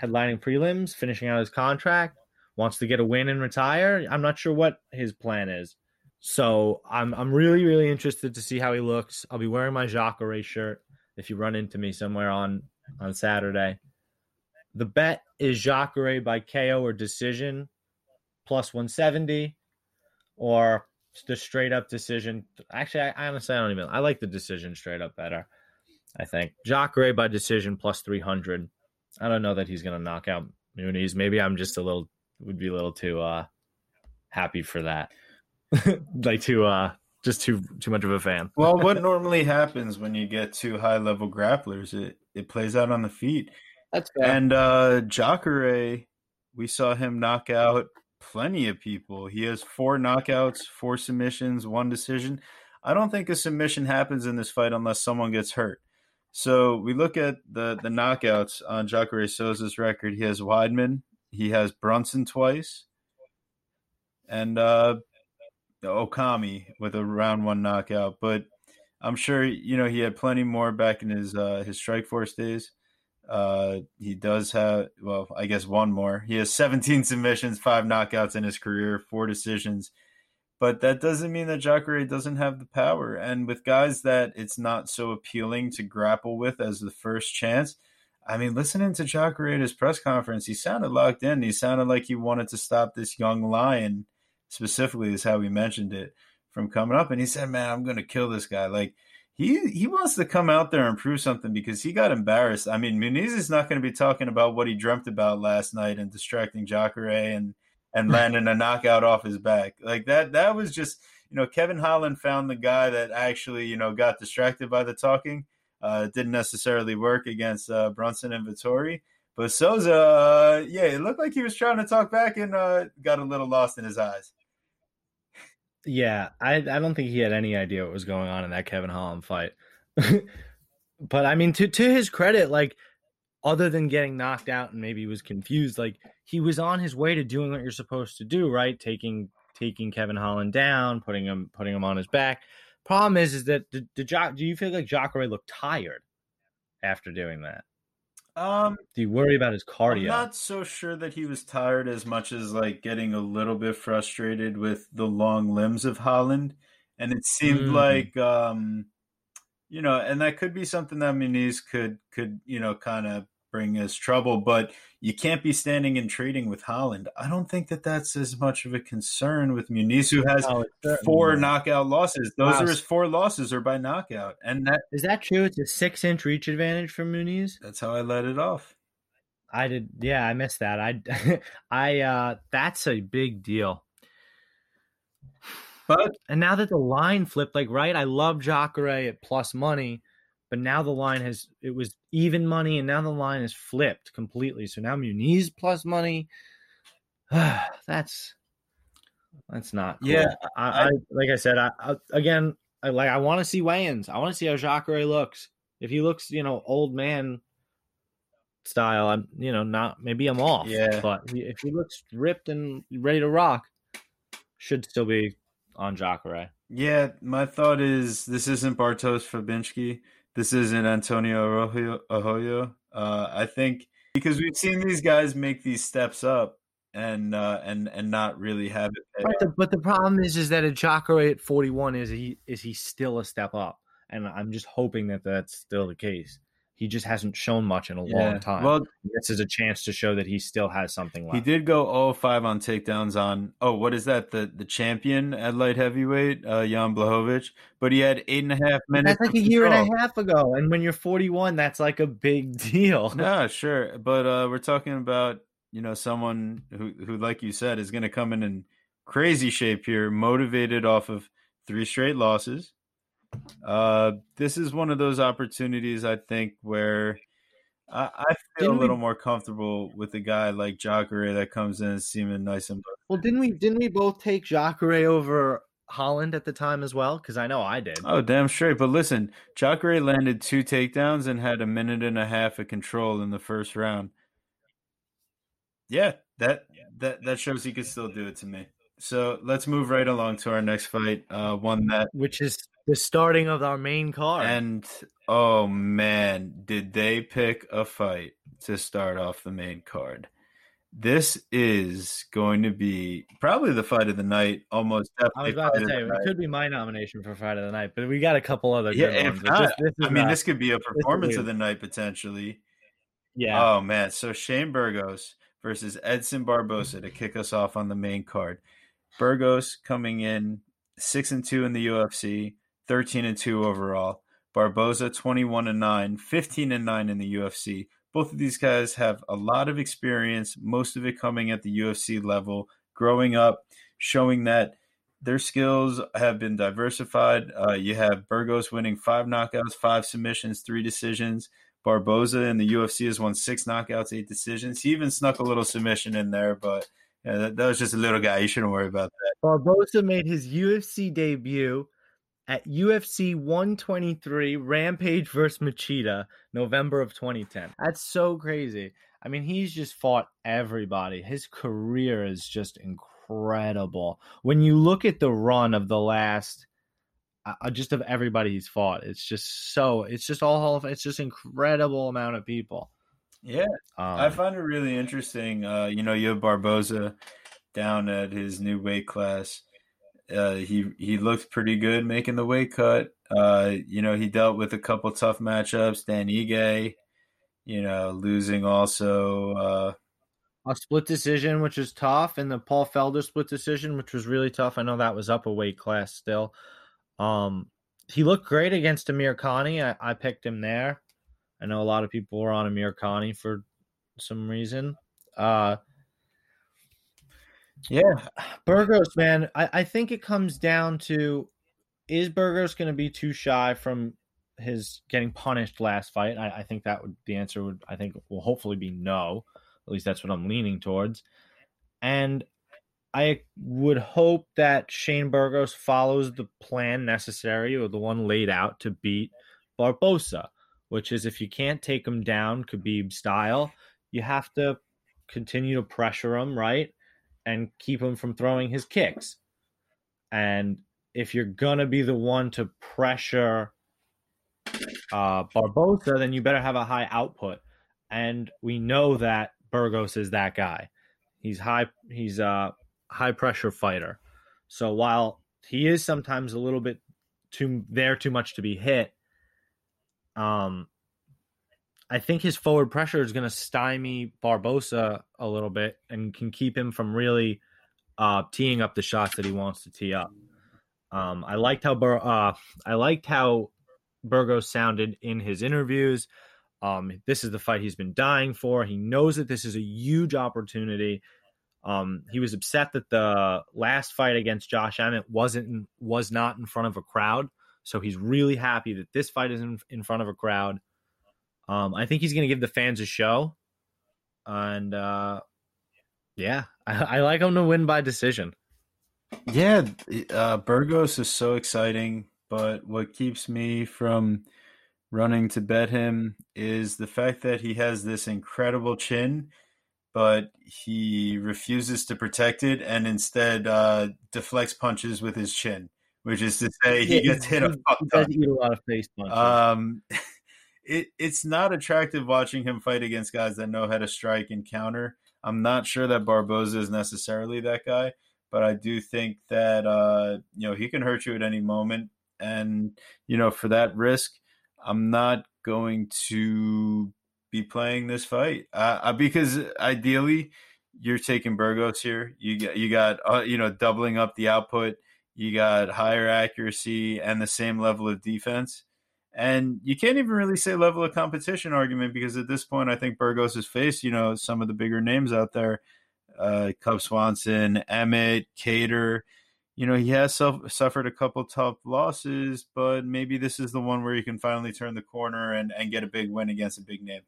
S3: headlining prelims, finishing out his contract, wants to get a win and retire. I'm not sure what his plan is. So I'm I'm really really interested to see how he looks. I'll be wearing my Jacare shirt if you run into me somewhere on on Saturday. The bet is Jacare by KO or decision plus 170 or the straight up decision. Actually, I, I honestly I don't even I like the decision straight up better. I think Jacare by decision plus 300. I don't know that he's going to knock out Muniz. Maybe I'm just a little would be a little too uh happy for that. *laughs* like too uh just too too much of a fan.
S1: well, what *laughs* normally happens when you get two high level grapplers? It it plays out on the feet.
S3: That's fair.
S1: And uh Jacare, we saw him knock out plenty of people. He has four knockouts, four submissions, one decision. I don't think a submission happens in this fight unless someone gets hurt. So we look at the the knockouts on Jacare Souza's record. He has Weidman, he has Brunson twice, and uh Okami with a round one knockout. But I'm sure you know he had plenty more back in his uh, his Strikeforce days. Uh, he does have well, I guess one more. He has 17 *laughs* submissions, five knockouts in his career, four decisions. But that doesn't mean that Jacare doesn't have the power. And with guys that it's not so appealing to grapple with as the first chance, I mean, listening to his press conference, he sounded locked in. He sounded like he wanted to stop this young lion specifically is how he mentioned it from coming up. And he said, "Man, I'm going to kill this guy." Like he he wants to come out there and prove something because he got embarrassed. I mean, Muniz is not going to be talking about what he dreamt about last night and distracting Jacare and and landing a knockout off his back. Like that that was just you know Kevin Holland found the guy that actually you know got distracted by the talking. Uh, didn't necessarily work against uh, Brunson and Vettori. But Souza, uh, yeah, it looked like he was trying to talk back and uh, got a little lost in his eyes.
S3: Yeah, I I don't think he had any idea what was going on in that Kevin Holland fight. *laughs* but I mean, to to his credit, like other than getting knocked out and maybe he was confused, like he was on his way to doing what you're supposed to do, right? Taking taking Kevin Holland down, putting him putting him on his back. Problem is, is that the, the do you feel like Jacare looked tired after doing that?
S1: Um,
S3: Do you worry about his cardio?
S1: I'm not so sure that he was tired as much as like getting a little bit frustrated with the long limbs of Holland, and it seemed
S3: Mm.
S1: like um, you know, and that could be something that Muniz could could you know kind of bring us trouble, but you can't be standing and trading with Holland. I don't think that that's as much of a concern with Muniz, who has
S3: certainly
S1: four knockout losses. Those
S3: Wow.
S1: are his four losses are by knockout, and that
S3: Is that true? It's a six inch reach advantage for Muniz.
S1: that's how I let it off.
S3: I did. Yeah, I missed that. I, *laughs* I. uh That's a big deal.
S1: But
S3: And now that the line flipped, like right, I love Jacare at plus money, but now the line has it was even money, and now the line is flipped completely. So now Muniz plus money. *sighs* that's that's not. cool.
S1: Yeah,
S3: I, I like I said. I, I again, I like I want to see weigh-ins. I want to see how Jacare looks. If he looks, you know, old man style, I'm, you know, not maybe I'm off.
S1: Yeah.
S3: but he, if he looks ripped and ready to rock, should still be on Jacare.
S1: Yeah, my thought is this isn't Bartosz Fabinski. This isn't Antonio Arroyo. Uh, I think because we've seen these guys make these steps up and uh, and and not really have it.
S3: But the, but the problem is, is that a Jacare at 41 is he is he still a step up, and I'm just hoping that that's still the case. He just hasn't shown much in a
S1: Yeah.
S3: long time.
S1: Well,
S3: this is a chance to show that he still has something left.
S1: he did go 0-5 on takedowns on. Oh, what is that? The the champion at light heavyweight, uh, Jan Blachowicz. But he had eight and a half minutes.
S3: That's like a year and a half ago, and when you're 41, that's like a big *laughs* deal.
S1: No, sure, but uh, we're talking about you know someone who who, like you said, is going to come in in crazy shape here, motivated off of three straight losses. Uh, this is one of those opportunities I think where I, I feel
S3: Didn't
S1: a little
S3: we-
S1: more comfortable with a guy like Jacare that comes in seeming nice and.
S3: Well, didn't we didn't we both take Jacare over Holland at the time as well? Because I know I did.
S1: Oh, damn straight. But listen, Jacare landed two takedowns and had a minute and a half of control in the first round. Yeah, that that that shows he could still do it to me. So let's move right along to our next fight. Uh, one that
S3: Which is the starting of our main card.
S1: and oh man, did they pick a fight to start off the main card? This is going to be probably the fight of the night. Almost
S3: I was about to say it
S1: night.
S3: could be my nomination for fight of the night, but we got a couple other
S1: Yeah,
S3: ones.
S1: Not,
S3: this- this is
S1: I mean,
S3: not-
S1: this could be a performance of the night potentially.
S3: yeah.
S1: Oh man, so Shane Burgos versus Edson Barboza to kick us off on the main card. Burgos coming in six and two in the UFC, thirteen and two overall. Barboza twenty one and 9, 15 and nine in the UFC. Both of these guys have a lot of experience, most of it coming at the UFC level, growing up, showing that their skills have been diversified. Uh, you have Burgos winning five knockouts, five submissions, three decisions. Barboza in the UFC has won six knockouts, eight decisions. He even snuck a little submission in there, but yeah, that, that was just a little guy. You shouldn't worry about that.
S3: Barboza made his UFC debut at UFC 123 Rampage versus Machida, November of 2010. That's so crazy. I mean, he's just fought everybody. His career is just incredible. When you look at the run of the last uh, just of everybody he's fought, it's just so it's just all Hall of it's just incredible amount of people.
S1: Yeah,
S3: Um,
S1: I find it really interesting. Uh, you know, you have Barboza down at his new weight class. Uh, he he looked pretty good making the weight cut. Uh, you know, he dealt with a couple tough matchups. Dan Ige, you know, losing also. Uh,
S3: a split decision, which is tough, and the Paul Felder split decision, which was really tough. I know that was up a weight class still. Um, he looked great against Amirkhani. I, I picked him there. I know a lot of people were on Amirkhani for some reason. Uh,
S1: yeah,
S3: Burgos, man, I, I think it comes down to is Burgos going to be too shy from his getting punished last fight? I, I think that would the answer would I think will hopefully be no. At least that's what I'm leaning towards. And I would hope that Shane Burgos follows the plan necessary or the one laid out to beat Barboza, which is if you can't take him down, Khabib style, you have to continue to pressure him, right? And keep him from throwing his kicks. And if you're going to be the one to pressure uh, Barboza, then you better have a high output. And we know that Burgos is that guy. He's high. He's a high pressure fighter. So while he is sometimes a little bit too there too much to be hit, um, I think his forward pressure is going to stymie Barboza a little bit and can keep him from really uh, teeing up the shots that he wants to tee up. Um, I liked how Bur- uh, I liked how Burgos sounded in his interviews. Um, this is the fight he's been dying for. He knows that this is a huge opportunity. Um, he was upset that the last fight against Josh Emmett wasn't was not in front of a crowd. So he's really happy that this fight is in, in front of a crowd. Um, I think he's going to give the fans a show, and uh, yeah, I, *laughs* I like him to win by decision.
S1: Yeah, uh, Burgos is so exciting, but what keeps me from running to bet him is the fact that he has this incredible chin, but he refuses to protect it and instead uh, deflects punches with his chin, which is to say he
S3: Yeah,
S1: gets hit a
S3: he,
S1: fuck
S3: he
S1: ton.
S3: does eat a lot of face punches.
S1: Um, *laughs* it it's not attractive watching him fight against guys that know how to strike and counter. I'm not sure that Barboza is necessarily that guy, but I do think that uh, you know he can hurt you at any moment, and you know for that risk, I'm not going to be playing this fight uh, because ideally you're taking Burgos here. You got you got uh, you know doubling up the output. You got higher accuracy and the same level of defense. And you can't even really say level of competition argument because at this point, I think Burgos has faced, you know, some of the bigger names out there. Uh, Cub Swanson, Emmett, Kattar. You know, he has self- suffered a couple tough losses, but maybe this is the one where he can finally turn the corner and, and get a big win against a big name.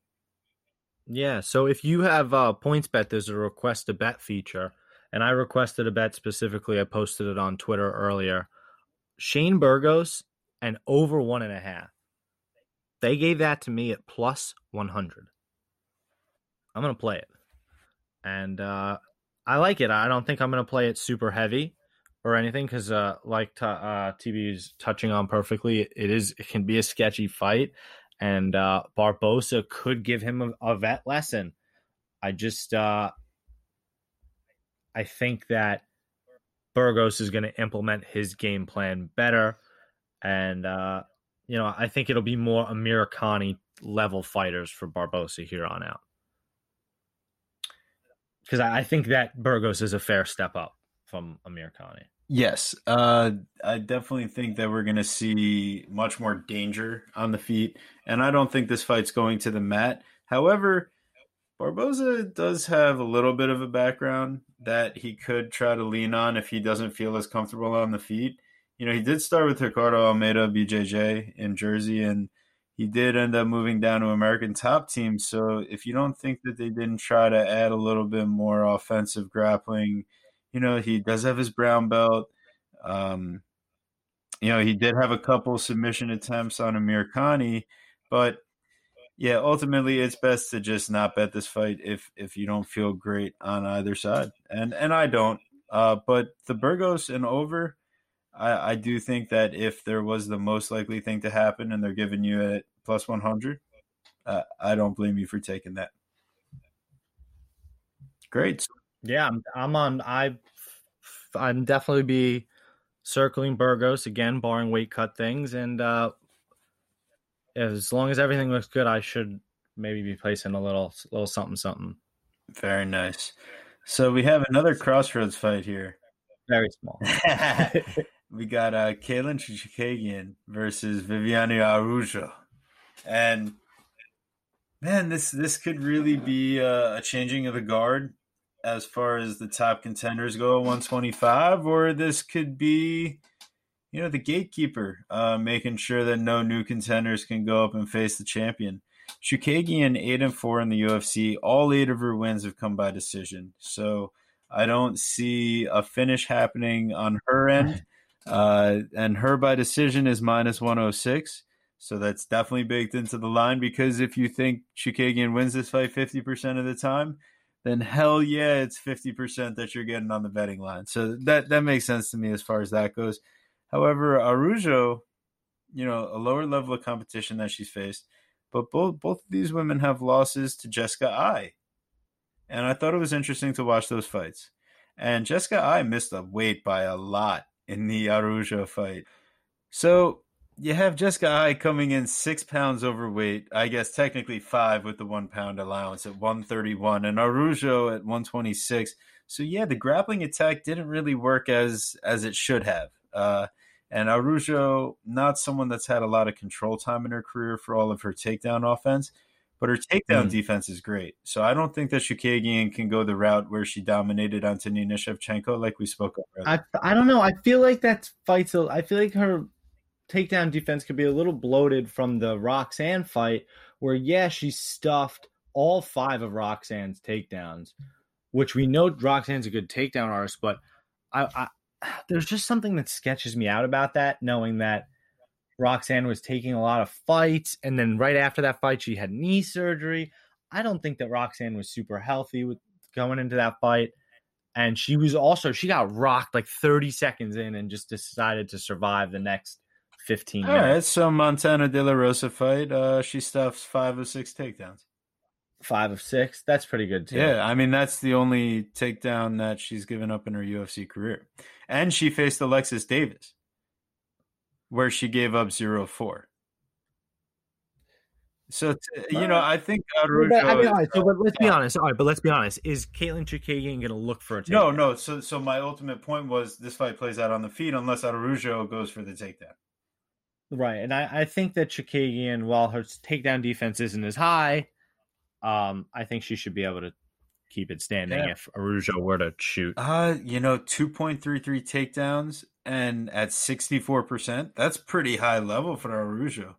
S3: Yeah. So if you have uh, points bet, there's a request a bet feature, and I requested a bet specifically. I posted it on Twitter earlier. Shane Burgos and over one and a half. They gave that to me at plus 100. I'm going to play it. And uh, I like it. I don't think I'm going to play it super heavy or anything because, uh, like t- uh, TB is touching on perfectly, it is it can be a sketchy fight, and uh, Barboza could give him a, a vet lesson. I just uh, I think that Burgos is going to implement his game plan better. And, uh, you know, I think it'll be more Amirkhani level fighters for Barboza here on out. Because I, think that Burgos is a fair step up from Amirkhani.
S1: Yes, uh, I definitely think that we're going to see much more danger on the feet, and I don't think this fight's going to the mat. However, Barboza does have a little bit of a background that he could try to lean on if he doesn't feel as comfortable on the feet. You know, he did start with Ricardo Almeida BJJ in Jersey, and he did end up moving down to American Top Team. So if you don't think that they didn't try to add a little bit more offensive grappling – you know, he does have his brown belt. Um, you know, he did have a couple submission attempts on Amirkhani, but yeah, ultimately it's best to just not bet this fight if if you don't feel great on either side. And and I don't. Uh, but the Burgos and over, I, I do think that if there was the most likely thing to happen and they're giving you at plus 100, uh, I don't blame you for taking that. Great.
S3: Yeah, I'm, I'm on. I I'm definitely be circling Burgos again, barring weight cut things, and uh, as long as everything looks good, I should maybe be placing a little little something something.
S1: Very nice. So we have another crossroads fight here.
S3: Very small. *laughs* *laughs*
S1: we got uh Katlyn Chookagian versus Viviane Araujo, And man, this this could really be uh, a changing of the guard as far as the top contenders go at 125, or this could be, you know, the gatekeeper, uh, making sure that no new contenders can go up and face the champion. Chookagian eight and four in the UFC. All eight of her wins have come by decision. So I don't see a finish happening on her end. Uh, and her by decision is minus 106. So that's definitely baked into the line because if you think Chookagian wins this fight 50% of the time, then hell yeah, it's 50% that you're getting on the betting line. So that, that makes sense to me as far as that goes. However, Araujo, you know, a lower level of competition that she's faced, but both both of these women have losses to Jessica Eye. And I thought it was interesting to watch those fights. And Jessica Eye missed a weight by a lot in the Araujo fight. So you have Jessica Eye coming in six pounds overweight. I guess technically five with the one pound allowance at 131, and Araujo at 126. So yeah, the grappling attack didn't really work as as it should have. Uh, and Araujo, not someone that's had a lot of control time in her career for all of her takedown offense, but her takedown mm. defense is great. So I don't think that Chookagian can go the route where she dominated Antonina Shevchenko, like we spoke of.
S3: I I don't know. I feel like that fights. I feel like her takedown defense could be a little bloated from the Roxanne fight, where yeah, she stuffed all five of Roxanne's takedowns, which we know Roxanne's a good takedown artist, but I, I *sighs* there's just something that sketches me out about that, knowing that Roxanne was taking a lot of fights, and then right after that fight, she had knee surgery. I don't think that Roxanne was super healthy with going into that fight. And she was also she got rocked like 30 seconds in and just decided to survive the next 15 All minutes.
S1: right, so Montana De La Rosa fight, uh, she stuffs five of six takedowns.
S3: Five of six? That's pretty good, too.
S1: Yeah, I mean, that's the only takedown that she's given up in her UFC career. And she faced Alexis Davis, where she gave up 0 4. So you know, I think
S3: Araujo. I mean, right, so, but let's be honest. All right, but let's be honest. Is Katlyn Chookagian going to look for a takedown?
S1: No, no. So, so my ultimate point was this fight plays out on the feet unless Araujo goes for the takedown.
S3: Right, and I, I think that Chookagian, while her takedown defense isn't as high, um, I think she should be able to keep it standing yeah. if Araujo were to shoot.
S1: Uh, you know, two point three three takedowns and at sixty four percent, that's pretty high level for Araujo.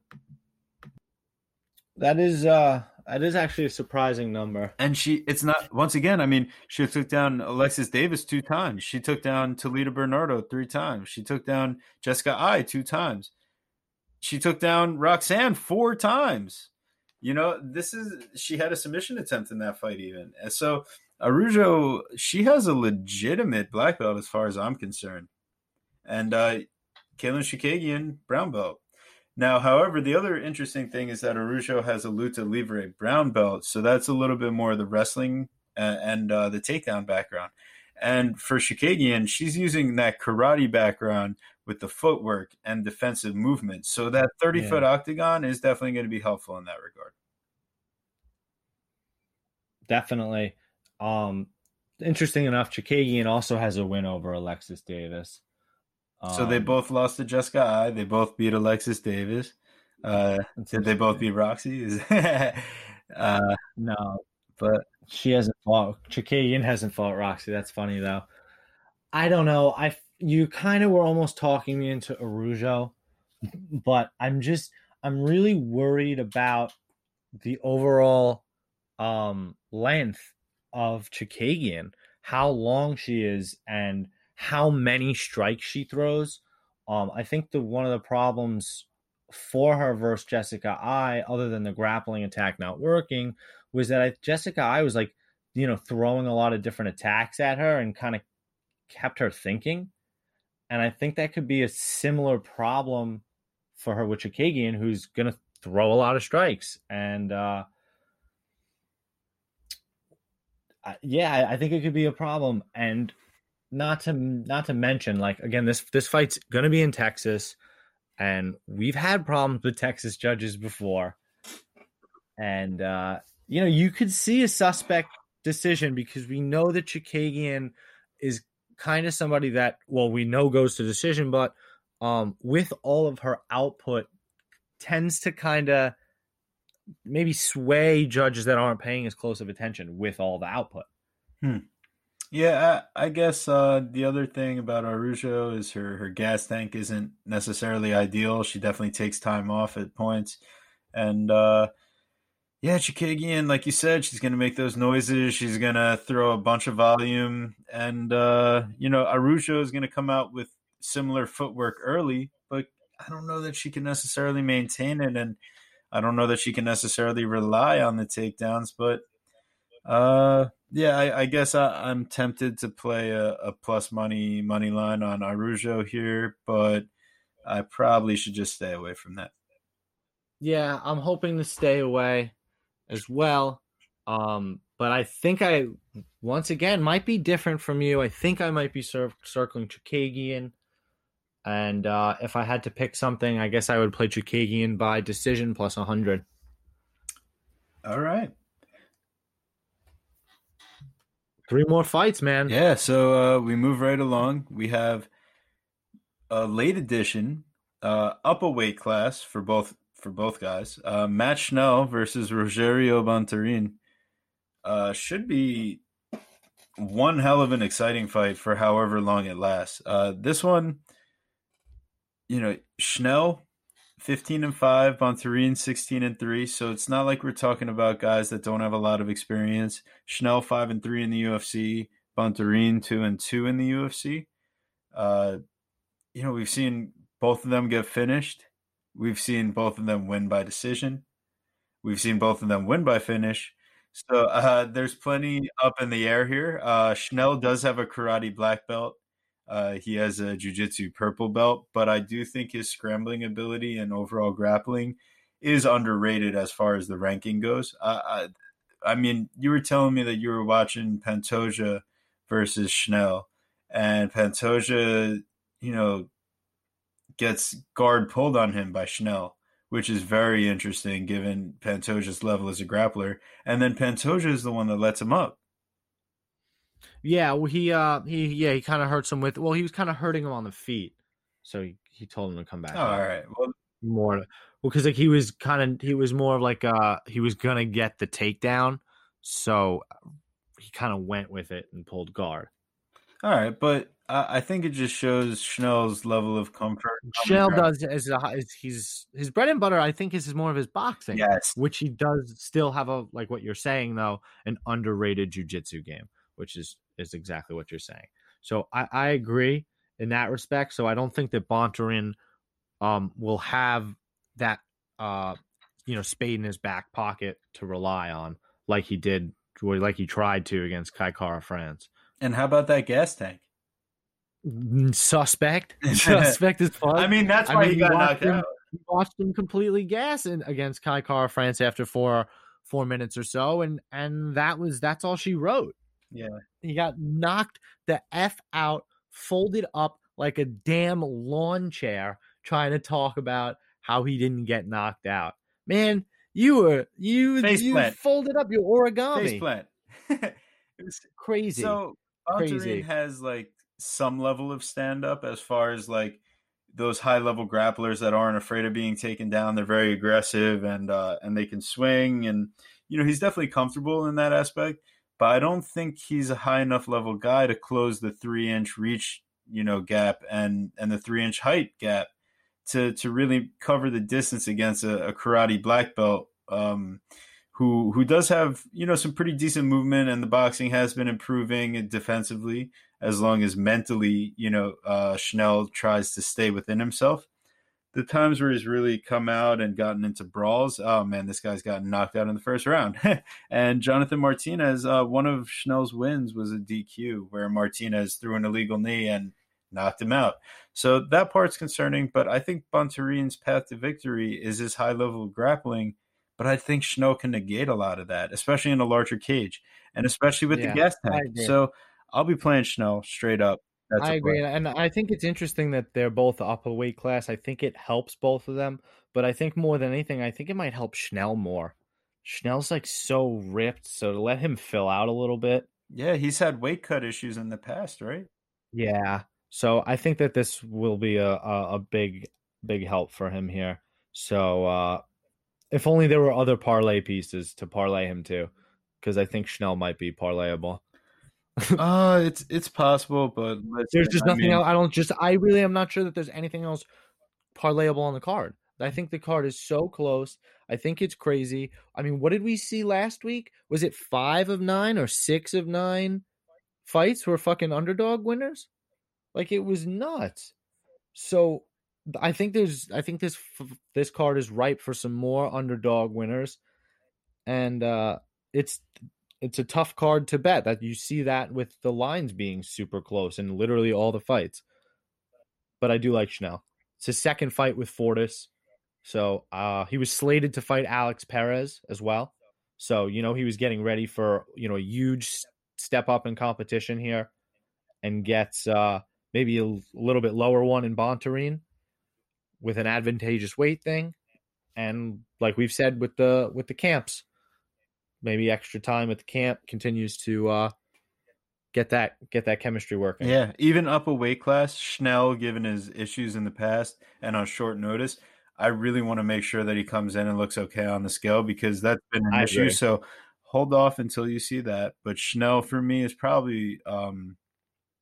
S3: That is uh that is actually a surprising number.
S1: And she it's not once again, I mean, she took down Alexis Davis two times. She took down Talita Bernardo three times. She took down Jessica Eye two times she took down Roxanne four times. You know, this is she had a submission attempt in that fight even. And so Araujo, she has a legitimate black belt as far as I'm concerned. And uh Katlyn Chookagian, brown belt. Now, however, the other interesting thing is that Araujo has a luta livre brown belt, so that's a little bit more of the wrestling uh, and uh, the takedown background. And for Chookagian, she's using that karate background with the footwork and defensive movement. So that 30 yeah. foot octagon is definitely going to be helpful in that regard.
S3: Definitely. Um, interesting enough, Chookagian also has a win over Alexis Davis.
S1: Um, so they um, both lost to Jessica Eye. They both beat Alexis Davis. Uh, did they both beat Roxy? *laughs*
S3: uh, no, but she hasn't fought. Chookagian hasn't fought Roxy. That's funny though. I don't know. I you kind of were almost talking me into Araujo, but I'm just I'm really worried about the overall um length of Chookagian, how long she is and how many strikes she throws. Um, I think the one of the problems for her versus Jessica Eye, other than the grappling attack not working, was that I, Jessica Eye was like, you know, throwing a lot of different attacks at her and kind of kept her thinking. And I think that could be a similar problem for her with Chookagian, who's going to throw a lot of strikes. And uh, yeah, I think it could be a problem. And not to not to mention, like again, this this fight's going to be in Texas, and we've had problems with Texas judges before. And uh, you know, you could see a suspect decision because we know that Chookagian is kind of somebody that, well, we know goes to decision, but um, with all of her output, tends to kind of maybe sway judges that aren't paying as close of attention with all the output.
S1: Hmm. Yeah, I, I guess uh, the other thing about Araujo is her, her gas tank isn't necessarily ideal. She definitely takes time off at points. And uh, yeah, Chookagian, like you said, she's going to make those noises. She's going to throw a bunch of volume. And, uh, you know, Araujo is going to come out with similar footwork early, but I don't know that she can necessarily maintain it. And I don't know that she can necessarily rely on the takedowns. But, uh, yeah, I, I guess I, am tempted to play a, a, plus money money line on Araujo here, but I probably should just stay away from that.
S3: Yeah, I'm hoping to stay away as well. Um, but I think I once again might be different from you. I think I might be cir- circling Chookagian. And uh, if I had to pick something, I guess I would play Chookagian by decision plus 100.
S1: All right.
S3: Three more fights, man.
S1: Yeah, so uh, we move right along. We have a late edition, uh, up a weight class for both for both guys. Uh, Matt Schnell versus Rogerio Bontorin uh, should be one hell of an exciting fight for however long it lasts. Uh, this one, you know, Schnell, 15 and 5, Bontorin 16 and 3. So it's not like we're talking about guys that don't have a lot of experience. Schnell 5 and 3 in the UFC, Bontorin 2 and 2 in the UFC. Uh, you know, we've seen both of them get finished. We've seen both of them win by decision. We've seen both of them win by finish. So uh, there's plenty up in the air here. Uh, Schnell does have a karate black belt. Uh, he has a jiu-jitsu purple belt, but I do think his scrambling ability and overall grappling is underrated as far as the ranking goes. I, I mean, you were telling me that you were watching Pantoja versus Schnell, and Pantoja, you know, gets guard pulled on him by Schnell, which is very interesting given Pantoja's level as a grappler. And then Pantoja is the one that lets him up.
S3: Yeah, well, he uh he yeah he kind of hurts him with well he was kind of hurting him on the feet, so he, he told him to come back.
S1: Oh, all right, well
S3: more well because like he was kind of he was more of like uh he was gonna get the takedown, so he kind of went with it and pulled guard.
S1: All right, but I think it just shows Schnell's level of comfort.
S3: Schnell does as, a, he's his bread and butter. I think is more of his boxing,
S1: yes,
S3: which he does still have a like what you're saying though an underrated jujitsu game, which is is exactly what you're saying. So I, I agree in that respect. So I don't think that Bontorin um, will have that uh, you know spade in his back pocket to rely on like he did, like he tried to against Kai Kara-France.
S1: And how about that gas tank?
S3: Suspect. *laughs* Suspect is fun.
S1: I mean, that's why I mean, he got knocked
S3: him,
S1: out.
S3: Watched him completely gas in, against Kai Kara-France after four four minutes or so, and and that was that's all she wrote.
S1: Yeah.
S3: He got knocked the F out, folded up like a damn lawn chair, trying to talk about how he didn't get knocked out. Man, you were you
S1: Face
S3: you
S1: plant.
S3: folded up your origami.
S1: Face plant. *laughs* it was
S3: Crazy.
S1: So
S3: Crazy.
S1: Has like some level of stand up as far as like those high level grapplers that aren't afraid of being taken down. They're very aggressive and uh, and they can swing and you know he's definitely comfortable in that aspect. But I don't think he's a high enough level guy to close the three inch reach you know gap and and the three inch height gap to to really cover the distance against a, a karate black belt. Um, who who does have you know some pretty decent movement and the boxing has been improving defensively as long as mentally you know uh, Schnell tries to stay within himself. The times where he's really come out and gotten into brawls, oh man, this guy's gotten knocked out in the first round. *laughs* and Jonathan Martinez, uh, one of Schnell's wins was a DQ where Martinez threw an illegal knee and knocked him out. So that part's concerning, but I think Bontorin's path to victory is his high level of grappling but I think Schnell can negate a lot of that, especially in a larger cage and especially with
S3: Yeah,
S1: the gas
S3: I
S1: tank. So I'll be playing Schnell straight up. That's
S3: I agree,
S1: play.
S3: and I think it's interesting that they're both up a weight class. I think it helps both of them, but I think more than anything, I think it might help Schnell more. Schnell's like so ripped, so to let him fill out a little bit,
S1: Yeah, he's had weight cut issues in the past, right?
S3: yeah. So I think that this will be a a, a big big help for him here. So uh if only there were other parlay pieces to parlay him to, because I think Schnell might be parlayable.
S1: Uh, it's it's possible, but
S3: There's just
S1: I
S3: nothing
S1: mean,
S3: else. I don't just. I really am not sure that there's anything else parlayable on the card. I think the card is so close. I think it's crazy. I mean, what did we see last week? Was it five of nine or six of nine fights were fucking underdog winners? Like it was nuts. So I think there's. I think this this card is ripe for some more underdog winners, and uh it's it's a tough card to bet that you see that with the lines being super close in literally all the fights. But I do like Schnell. It's his second fight with Fortis. So uh he was slated to fight Alex Perez as well. So, you know, he was getting ready for, you know, a huge step up in competition here and gets uh maybe a little bit lower one in Bontorin with an advantageous weight thing. And like we've said with the with the camps, maybe extra time at the camp continues to uh get that get that chemistry working.
S1: Yeah, even up a weight class, Schnell, given his issues in the past and on short notice, I really want to make sure that he comes in and looks okay on the scale because that's been an
S3: I
S1: issue.
S3: agree.
S1: So hold off until you see that. But Schnell for me is probably um,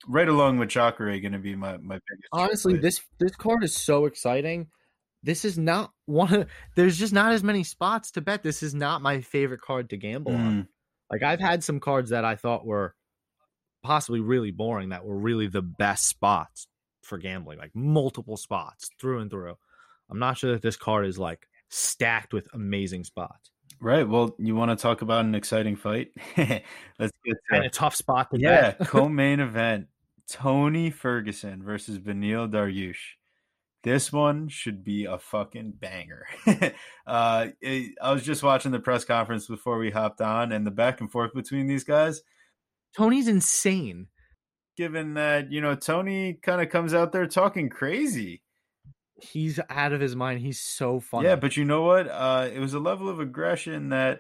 S1: right along with Jacare going to be my my biggest.
S3: Honestly,
S1: choice.
S3: this this card is so exciting. This is not one of there's just not as many spots to bet. This is not my favorite card to gamble on.
S1: Mm,
S3: Like I've had some cards that I thought were possibly really boring that were really the best spots for gambling, like multiple spots through and through. I'm not sure that this card is like stacked with amazing spots.
S1: right. Well, you want to talk about an exciting fight? *laughs* Let's get
S3: And
S1: to
S3: a tough spot to
S1: yeah *laughs* co-main event: Tony Ferguson versus Beneil Dariush. This one should be a fucking banger. *laughs* uh, it- I was just watching the press conference before we hopped on, and the back and forth between these guys.
S3: Tony's insane.
S1: Given that you know Tony kind of comes out there talking crazy,
S3: He's out of his mind. He's so funny.
S1: yeah. But you know what? Uh, it was a level of aggression that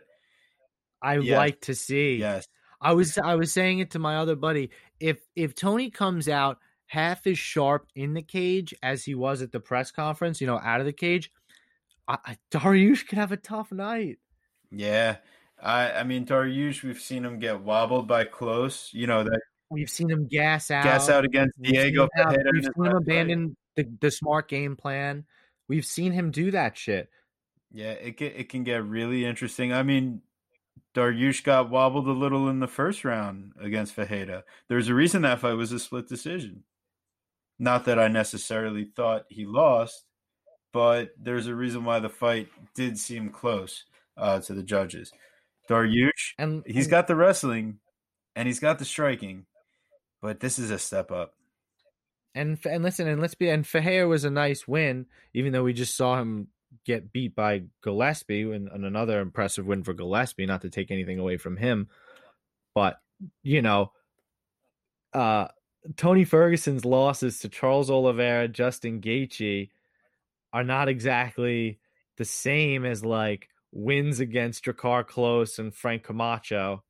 S3: I
S1: Yes.
S3: like to see.
S1: yes,
S3: I was I was saying it to my other buddy. If if Tony comes out half as sharp in the cage as he was at the press conference, you know, out of the cage, I, I, Dariush could have a tough night.
S1: yeah. I I mean Dariush, we've seen him get wobbled by close. You know that
S3: We've seen him gas out.
S1: gas out against
S3: We've seen
S1: Diego Ferreira. in
S3: we've seen him abandon the, the smart game plan. We've seen him do that shit.
S1: Yeah, it can, it can get really interesting. I mean, Dariush got wobbled a little in the first round against Ferreira. There's a reason that fight was a split decision. Not that I necessarily thought he lost, but there's a reason why the fight did seem close uh, to the judges. Dariush,
S3: And
S1: he's
S3: and-
S1: got the wrestling and he's got the striking, but this is a step up.
S3: And and listen, and let's be and Ferreira was a nice win, even though we just saw him get beat by Gillespie and, and another impressive win for Gillespie, not to take anything away from him. But you know, uh, Tony Ferguson's losses to Charles Oliveira, Justin Gaethje are not exactly the same as like wins against Drakkar Klose and Frank Camacho.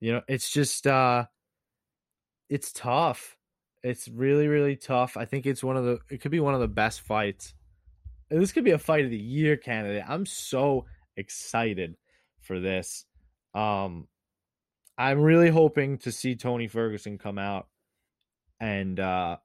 S3: You know, it's just uh it's tough. It's really, really tough. I think it's one of the it could be one of the best fights. This could be a fight of the year candidate. I'm so excited for this. Um I'm really hoping to see Tony Ferguson come out and uh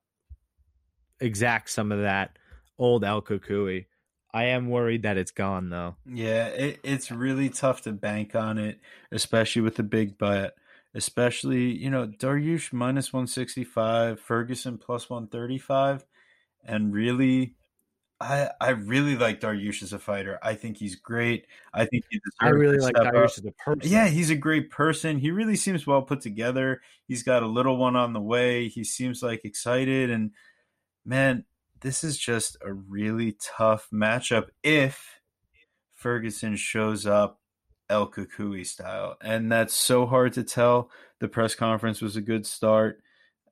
S3: exact some of that old El Cucuy. I am worried that it's gone though.
S1: Yeah, it, it's really tough to bank on it, especially with the big bet. Especially, you know, Dariush minus 165, Ferguson plus 135. And really, I I really like Dariush as a fighter. I think he's great. I think he deserves
S3: I really like
S1: step
S3: as a person.
S1: Yeah, he's a great person. He really seems well put together. He's got a little one on the way. He seems like excited and man, this is just a really tough matchup if Ferguson shows up El Cucuy style. And that's so hard to tell. The press conference was a good start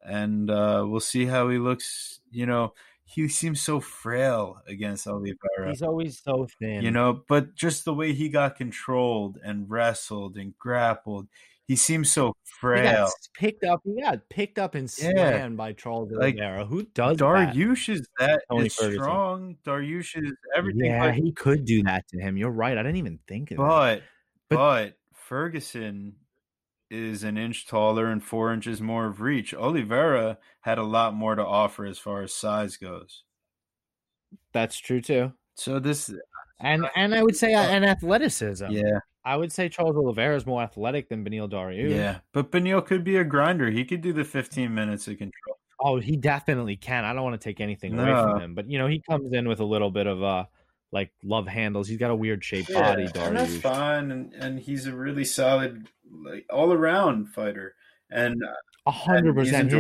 S1: and uh, we'll see how he looks, you know, he seems so frail against Oliveira
S3: He's always so thin.
S1: you know but just the way he got controlled and wrestled and grappled he seems so
S3: he
S1: frail
S3: got picked up. He got picked up and
S1: Yeah.
S3: by Charles
S1: Like,
S3: Oliveira. Who does that?
S1: Dariush is that
S3: Tony
S1: is
S3: Ferguson.
S1: strong Dariush is everything
S3: Yeah, he could do that to him. You're right. I didn't even think of that.
S1: but
S3: But-
S1: but Ferguson is an inch taller and four inches more of reach Oliveira had a lot more to offer as far as size goes
S3: That's true too.
S1: so this
S3: And and I would say uh, and athleticism.
S1: yeah
S3: I would say Charles Oliveira is more athletic than Beneil Dariush.
S1: yeah but Beneil could be a grinder he could do the 15 minutes of control
S3: Oh, he definitely can. I don't want to take anything away from him, but you know, he comes in with a little bit of uh like love handles. He's got a weird shaped body,
S1: and that's fine. And, and he's a really solid, like all around fighter. And, uh,
S3: A hundred percent.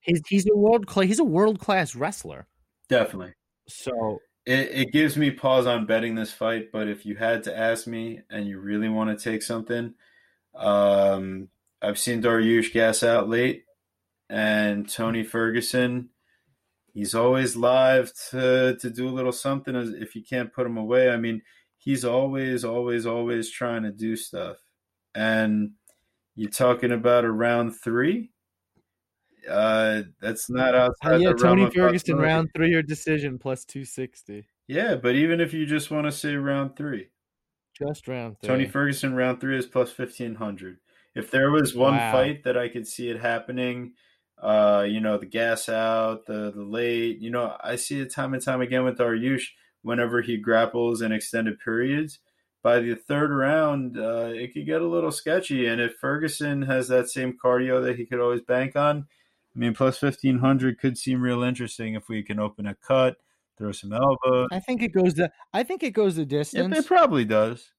S3: He's, he's a world class. He's a world class wrestler.
S1: Definitely.
S3: So
S1: It, it gives me pause on betting this fight, but if you had to ask me and you really want to take something, um, I've seen Dariush gas out late, and Tony Ferguson. He's always live to to do a little something. As if you can't put him away, I mean, he's always, always, always trying to do stuff. And you're talking about a round three. Uh, that's not outside
S3: uh, yeah, Tony Ferguson round three or decision plus two sixty.
S1: Yeah, but even if you just want to say round three,
S3: Just round three.
S1: Tony Ferguson round three is plus fifteen hundred. If there was one
S3: Wow.
S1: fight that I could see it happening, uh, you know, the gas out, the the late, you know, I see it time and time again with Dariush whenever he grapples in extended periods. By the third round, uh, it could get a little sketchy. And if Ferguson has that same cardio that he could always bank on, I mean, plus fifteen hundred could seem real interesting if we can open a cut, throw some elbow.
S3: I think it goes the I think it goes the distance.
S1: it probably does.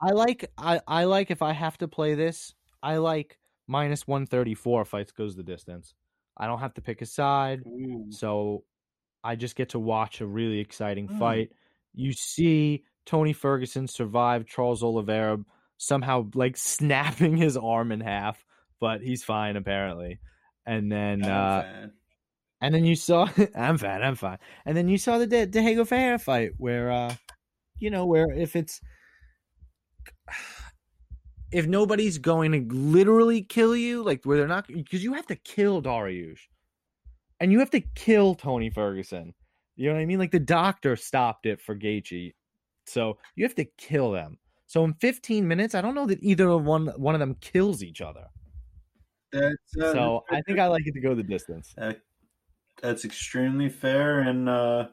S3: I like I, I like if I have to play this, I like minus one thirty four fights goes the distance. I don't have to pick a side, so I just get to watch a really exciting
S1: Hmm.
S3: fight. You see Tony Ferguson survived Charles Oliveira somehow like *laughs* snapping his arm in half, but he's fine apparently. And then uh and then you saw *laughs* I'm fine, I'm fine. And then you saw the De- Diego Ferreira fight where uh you know, where if it's *sighs* if nobody's going to literally kill you, like where they're not because you have to kill Dariush. And you have to kill Tony Ferguson. You know what I mean? Like the doctor stopped it for Gaethje. So you have to kill them. So in 15 minutes, I don't know that either of one one of them kills each other.
S1: That's, uh,
S3: So I think I like it to go the distance.
S1: that, that's extremely fair. And uh,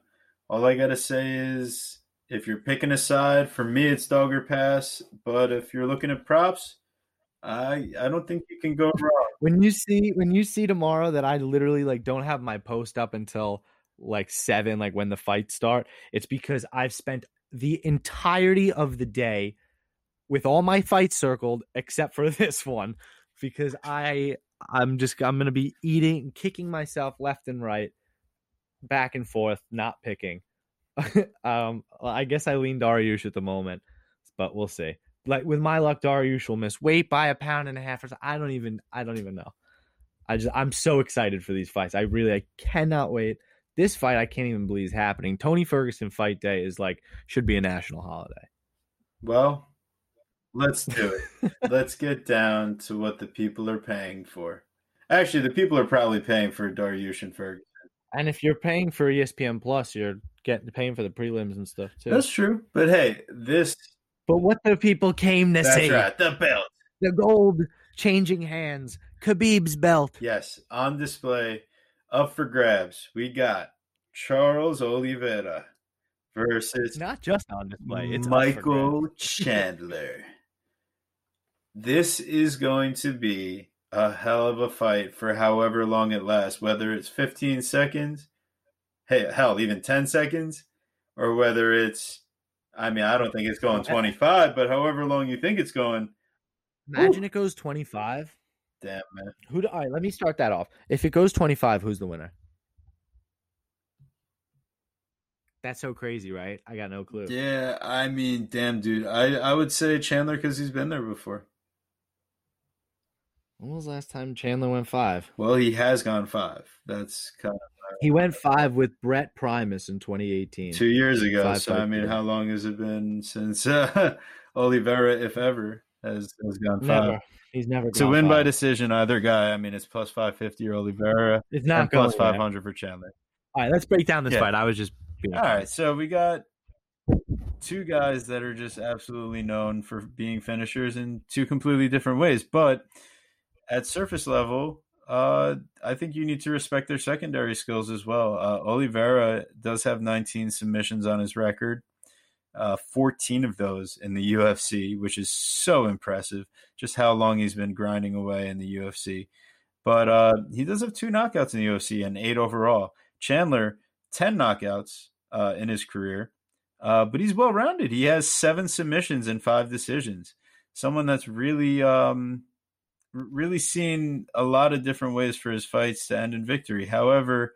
S1: all I gotta say is, if you're picking a side, for me it's dog or pass. But if you're looking at props, I I don't think you can go wrong.
S3: when you see when you see tomorrow that I literally like don't have my post up until like seven, like when the fights start, it's because I've spent the entirety of the day with all my fights circled except for *laughs* this one because I I'm just I'm gonna be eating kicking myself left and right, back and forth, not picking. *laughs* um, I guess I lean Dariush at the moment, but we'll see. like with my luck, Dariush will miss weight by a pound and a half. Or so. I don't even. I don't even know. I just. I'm so excited for these fights. I really. I cannot wait. This fight, I can't even believe is happening. Tony Ferguson fight day is like should be a national holiday.
S1: Well, let's do it. *laughs* let's get down to what the people are paying for. Actually, the people are probably paying for Dariush and Ferguson.
S3: And if you're paying for ESPN Plus, you're getting paying for the prelims and stuff too.
S1: That's true. But hey, this.
S3: But what the people came to
S1: That's
S3: see,
S1: right. The belt.
S3: the gold changing hands, Khabib's belt.
S1: Yes, on display, up for grabs. We got Charles Oliveira versus
S3: It's not just on display; it's
S1: Michael. Chandler. This is going to be a hell of a fight for however long it lasts, whether it's 15 seconds, hey, hell, even 10 seconds, or whether it's, I mean, I don't think it's going *laughs* 25, but however long you think it's going,
S3: Imagine it goes 25.
S1: Damn, man.
S3: Who? Do, all right, let me start that off. If it goes 25, who's the winner? That's so crazy, right? I got no clue.
S1: Yeah, I mean, damn, dude. I, I would say Chandler because he's been there before.
S3: When was the last time Chandler went five?
S1: Well, he has gone five. That's kind of
S3: He went five with Brent Primus in 2018.
S1: two years ago.
S3: Five
S1: so I mean, how long has it been since *laughs* uh, Oliveira, if ever, has has gone five?
S3: Never. He's never
S1: To win by decision, either guy. I mean, it's plus five fifty or Oliveira,
S3: It's not going
S1: five hundred for Chandler.
S3: All right, let's break down this
S1: Yeah.
S3: fight. I was just being
S1: All right, so we got two guys that are just absolutely known for being finishers in two completely different ways. But at surface level, uh, I think you need to respect their secondary skills as well. Uh, Oliveira does have 19 submissions on his record, uh, 14 of those in the UFC, which is so impressive. Just how long he's been grinding away in the UFC. But uh, he does have two knockouts in the UFC and eight overall. Chandler, 10 knockouts uh, in his career, uh, but he's well rounded. He has seven submissions and five decisions. Someone that's really, um, really seen a lot of different ways for his fights to end in victory. However,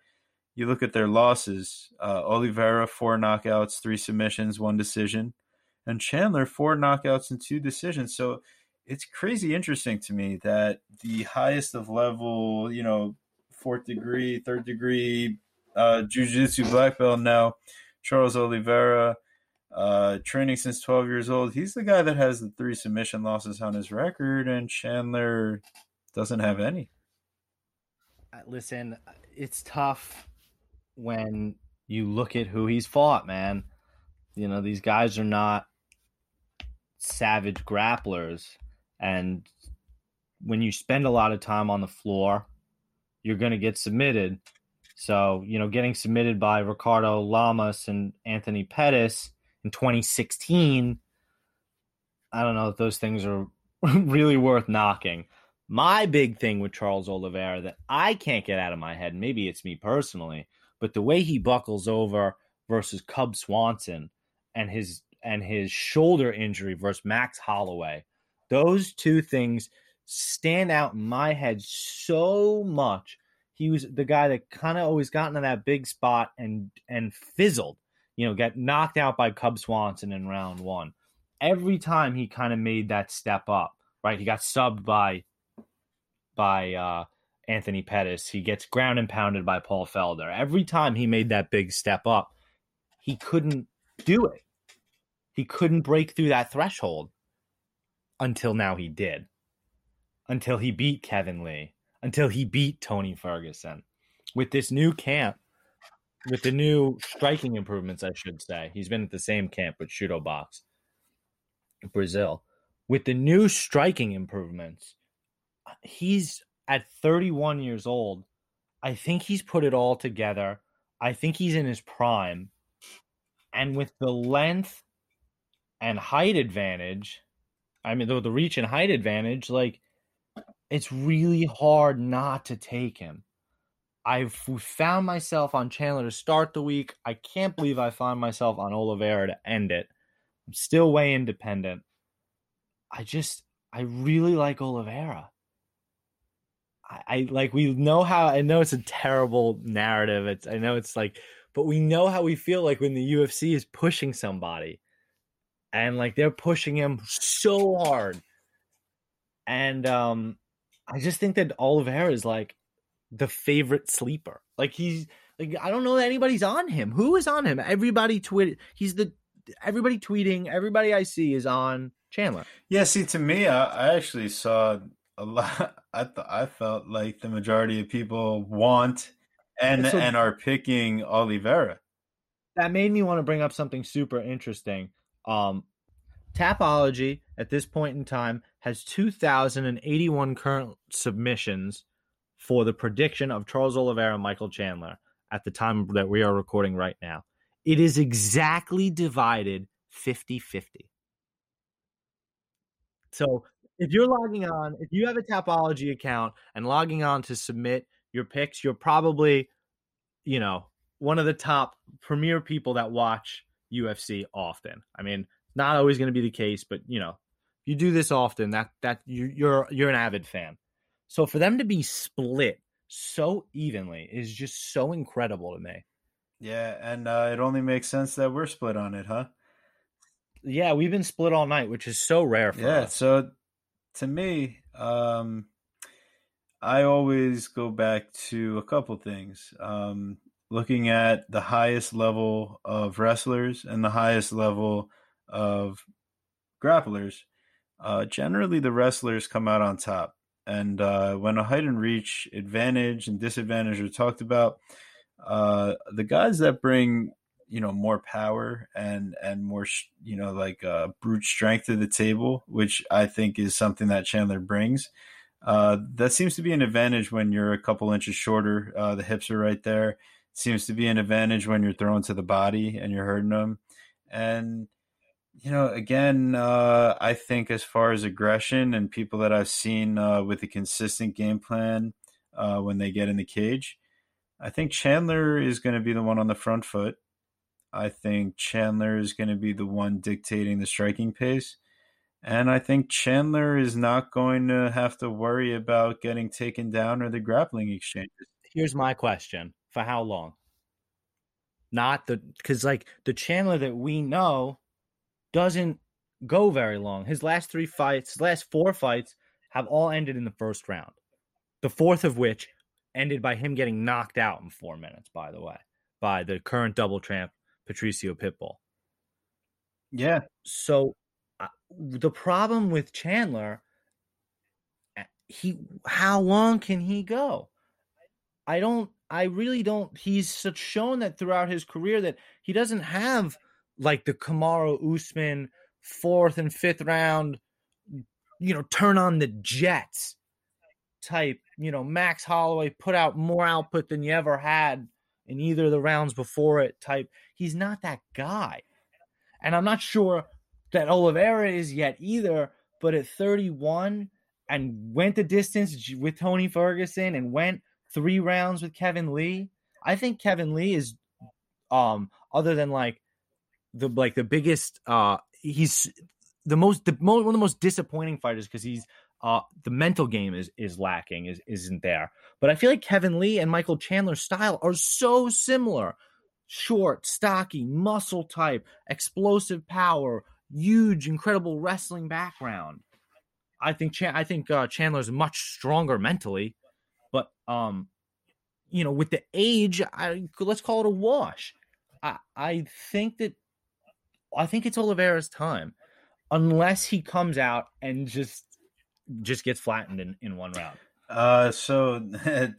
S1: you look at their losses uh, Oliveira, four knockouts, three submissions, one decision, and Chandler, four knockouts and two decisions. So it's crazy interesting to me that the highest of level, you know, fourth degree, third degree uh, jiu-jitsu black belt now, Charles Oliveira, uh, training since 12 years old. He's the guy that has the three submission losses on his record, and Chandler doesn't have any.
S3: Uh, Listen, it's tough when you look at who he's fought, man. You know, these guys are not savage grapplers. And when you spend a lot of time on the floor, you're going to get submitted. So, you know, getting submitted by Ricardo Lamas and Anthony Pettis in 2016, I don't know if those things are *laughs* really worth knocking. My big thing with Charles Oliveira that I can't get out of my head, maybe it's me personally, but the way he buckles over versus Cub Swanson and his and his shoulder injury versus Max Holloway, those two things stand out in my head so much. He was the guy that kind of always got into that big spot and and fizzled, you know, got knocked out by Cub Swanson in round one. Every time he kind of made that step up, right? He got subbed by by uh, Anthony Pettis. He gets ground and pounded by Paul Felder. Every time he made that big step up, he couldn't do it. He couldn't break through that threshold until now he did. Until he beat Kevin Lee. Until he beat Tony Ferguson. With this new camp, with the new striking improvements, I should say. He's been at the same camp with Chute Boxe, Brazil. With the new striking improvements, he's at 31 years old. I think he's put it all together. I think he's in his prime. And with the length and height advantage, I mean, the, reach and height advantage, like, it's really hard not to take him. I've found myself on Chandler to start the week. I can't believe I found myself on Oliveira to end it. I'm still way independent. I just, I really like Oliveira. I, like we know how I know it's a terrible narrative. It's I know it's like, but we know how we feel like when the UFC is pushing somebody, and like they're pushing him so hard. And um I just think that Oliveira is like the favorite sleeper. Like he's like I don't know that anybody's on him. Who is on him? Everybody tweeted. He's the everybody tweeting. Everybody I see is on Chandler.
S1: Yeah, see, to me, I, I actually saw a lot. *laughs* I th- I felt like the majority of people want and
S3: So-
S1: and are picking Oliveira.
S3: that made me want to bring up something super interesting. Um, Tapology at this point in time has 2,081 current submissions for the prediction of Charles Oliveira and Michael Chandler at the time that we are recording right now. It is exactly divided 50 50. So if you're logging on, if you have a Tapology account and logging on to submit your picks, you're probably, you know, one of the top premier people that watch UFC often. I mean, not always going to be the case, but you know, if you do this often, that that you, you're you're an avid fan. So for them to be split so evenly is just so incredible to me.
S1: Yeah, and uh, it only makes sense that we're split on it, huh?
S3: Yeah, we've been split all night, which is so rare for
S1: Yeah.
S3: us.
S1: So to me, um, I always go back to a couple things. Um, looking at the highest level of wrestlers and the highest level of grapplers, uh, generally the wrestlers come out on top. And uh, when a height and reach advantage and disadvantage are talked about, uh, the guys that bring you know more power and and more you know like uh, brute strength to the table, which I think is something that Chandler brings. Uh, that seems to be an advantage when you're a couple inches shorter. Uh, the hips are right there. Seems to be an advantage when you're throwing to the body and you're hurting them. And you know, again, uh, I think as far as aggression and people that I've seen uh, with a consistent game plan uh, when they get in the cage, I think Chandler is going to be the one on the front foot. I think Chandler is going to be the one dictating the striking pace. And I think Chandler is not going to have to worry about getting taken down or the grappling exchanges.
S3: Here's my question: For how long? Not the because like the Chandler that we know doesn't go very long. His last three fights, his last four fights, have all ended in the first round. The fourth of which ended by him getting knocked out in four minutes. By the way, by the current double champ Patricio Pitbull.
S1: Yeah.
S3: So uh, the problem with Chandler, uh, he how long can he go? I don't. I really don't. He's shown that throughout his career that he doesn't have like the Kamaru Usman fourth and fifth round, you know, turn on the Jets type. You know, Max Holloway put out more output than you ever had in either the rounds before it type. He's not that guy. And I'm not sure that Oliveira is yet either, but at 31 and went the distance with Tony Ferguson and went three rounds with Kevin Lee. I think Kevin Lee is um other than like the like the biggest uh he's the most the most one of the most disappointing fighters because he's uh the mental game is is lacking is isn't there. But I feel like Kevin Lee and Michael Chandler's style are so similar. Short, stocky, muscle type, explosive power, huge, incredible wrestling background. I think I think uh, Chandler's much stronger mentally, but um, you know, with the age, I let's call it a wash. I I think that I think it's Oliveira's time, unless he comes out and just just gets flattened in, in one round.
S1: Uh, so *laughs*